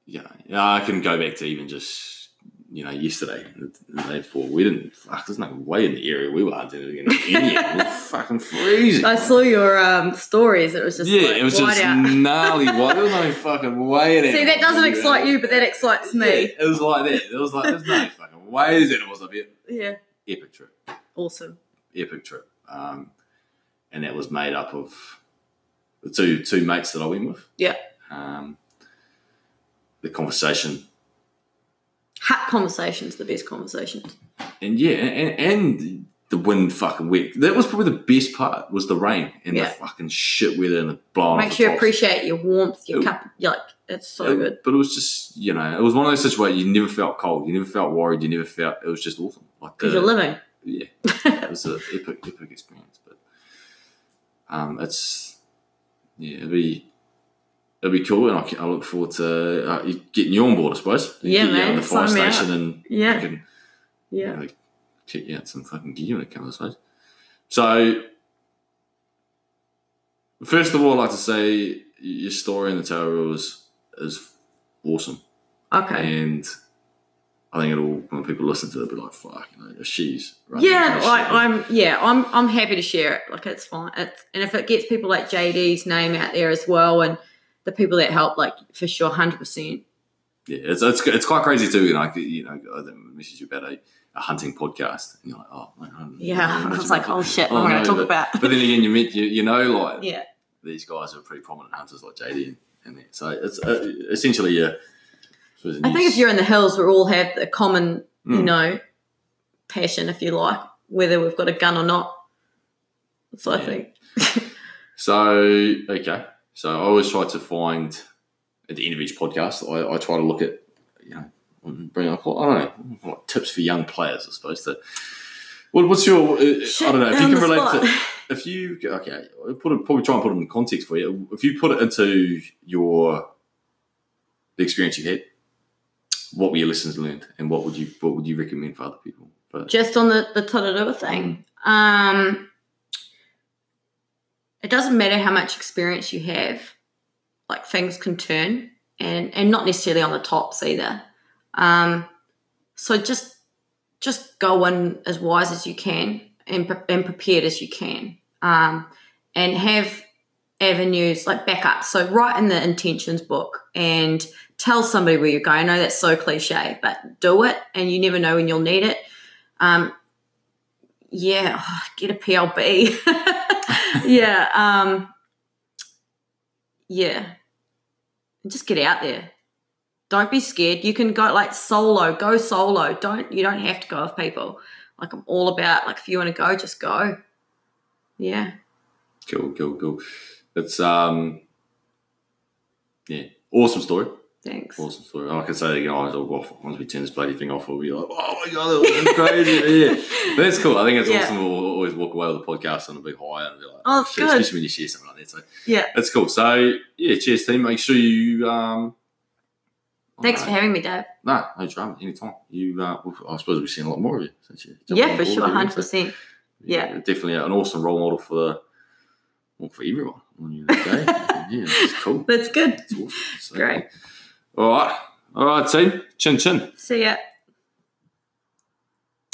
you know, I can go back to even just you know, yesterday, the day before, we didn't. Fuck, there's no way in the area we were hunting against any. it was fucking freezing. I saw your um, stories. It was just yeah, like, it was just out. gnarly white. There was no fucking way in it. See, that doesn't excite you, but that excites Yeah, me. it was like that. It was like there's no fucking ways that it was a bit Yeah, epic trip. awesome. epic trip. Um, and that was made up of the two two mates that I went with. Yeah. Um, the conversation, Hat conversations, the best conversations. and yeah, and, and the wind fucking wet. That was probably the best part. Was the rain and Yeah. the fucking shit weather and the blowing. Makes you appreciate your warmth, your It- cup. You're like, it's so It- good. But it was just you know, it was one of those situations you never felt cold, you never felt worried, you never felt. It was just awesome. Like Because the- you're living. yeah, it was an epic, epic experience. But um, it's yeah, it'll be it'll be cool, and I, I look forward to uh, getting you on board. I suppose. Yeah, Get you out man, the fire station and Yeah. you Yeah. know, check you out some fucking gear when it comes. I suppose. So, first of all, I'd like to say your story in the Tararuas is awesome. Okay. And I think it'll when people listen to it, be like, "Fuck, you know, she's running Yeah, like. I'm. Yeah, I'm. I'm happy to share it. Like it's fine. It's, and if it gets people like JD's name out there as well, and the people that help, like for sure, hundred percent. Yeah, it's, it's it's quite crazy too. You know, like, you know, I message you about a, a hunting podcast, and you're like, "Oh, Yeah, I was like, oh shit, Oh, what am I going to talk but- about? But then again, you meet you, you know, like Yeah, these guys are pretty prominent hunters, like JD and, and that. So it's uh, essentially yeah. I think if you're in the hills, we all have a common, you Mm. know, passion, if you like, whether we've got a gun or not. So I think. So okay, so I always try to find at the end of each podcast. I, I try to look at you know bring up I don't know what tips for young players. I suppose to. What, what's your? Uh, I don't know if you can relate spot. to. If you okay, I'll put it, probably try and put it in context for you. If you put it into your the experience you had, what were your lessons learned, and what would you what would you recommend for other people? But just on the the Tararua thing. Um, it doesn't matter how much experience you have, like things can turn, and and not necessarily on the tops either. Um, so just just go in as wise as you can and and prepared as you can, um, and have avenues like backup. So write in the intentions book and tell somebody where you're going. I know that's so cliche, but do it, and you never know when you'll need it. Um, yeah, get a PLB. yeah, um, yeah. Just get out there. Don't be scared. You can go like solo. Go solo. Don't you don't have to go with people. Like I'm all about like if you want to go, just go. Yeah. cool, cool, cool. It's um, yeah, awesome story. Thanks. Awesome story. I can say, you know, I'll go off once we turn this bloody thing off. We'll be like, oh my god, that was crazy. yeah, but that's cool. I think it's Yeah. awesome. We'll always walk away with the podcast on a big high and be like, Oh, it's shit, good. especially when you share something like that. So Yeah. that's cool. So yeah, cheers, team. Make sure you um. Thanks for uh, having me, Dave. No, no drama. Anytime. You, uh, I suppose we've seen a lot more of you since you. Yeah, for sure, here, hundred so, percent. Yeah. definitely an awesome role model for the, well, for everyone. On your day. yeah, it's cool. That's good. It's awesome. So, Great. All right, all right, team. Chin chin. See ya.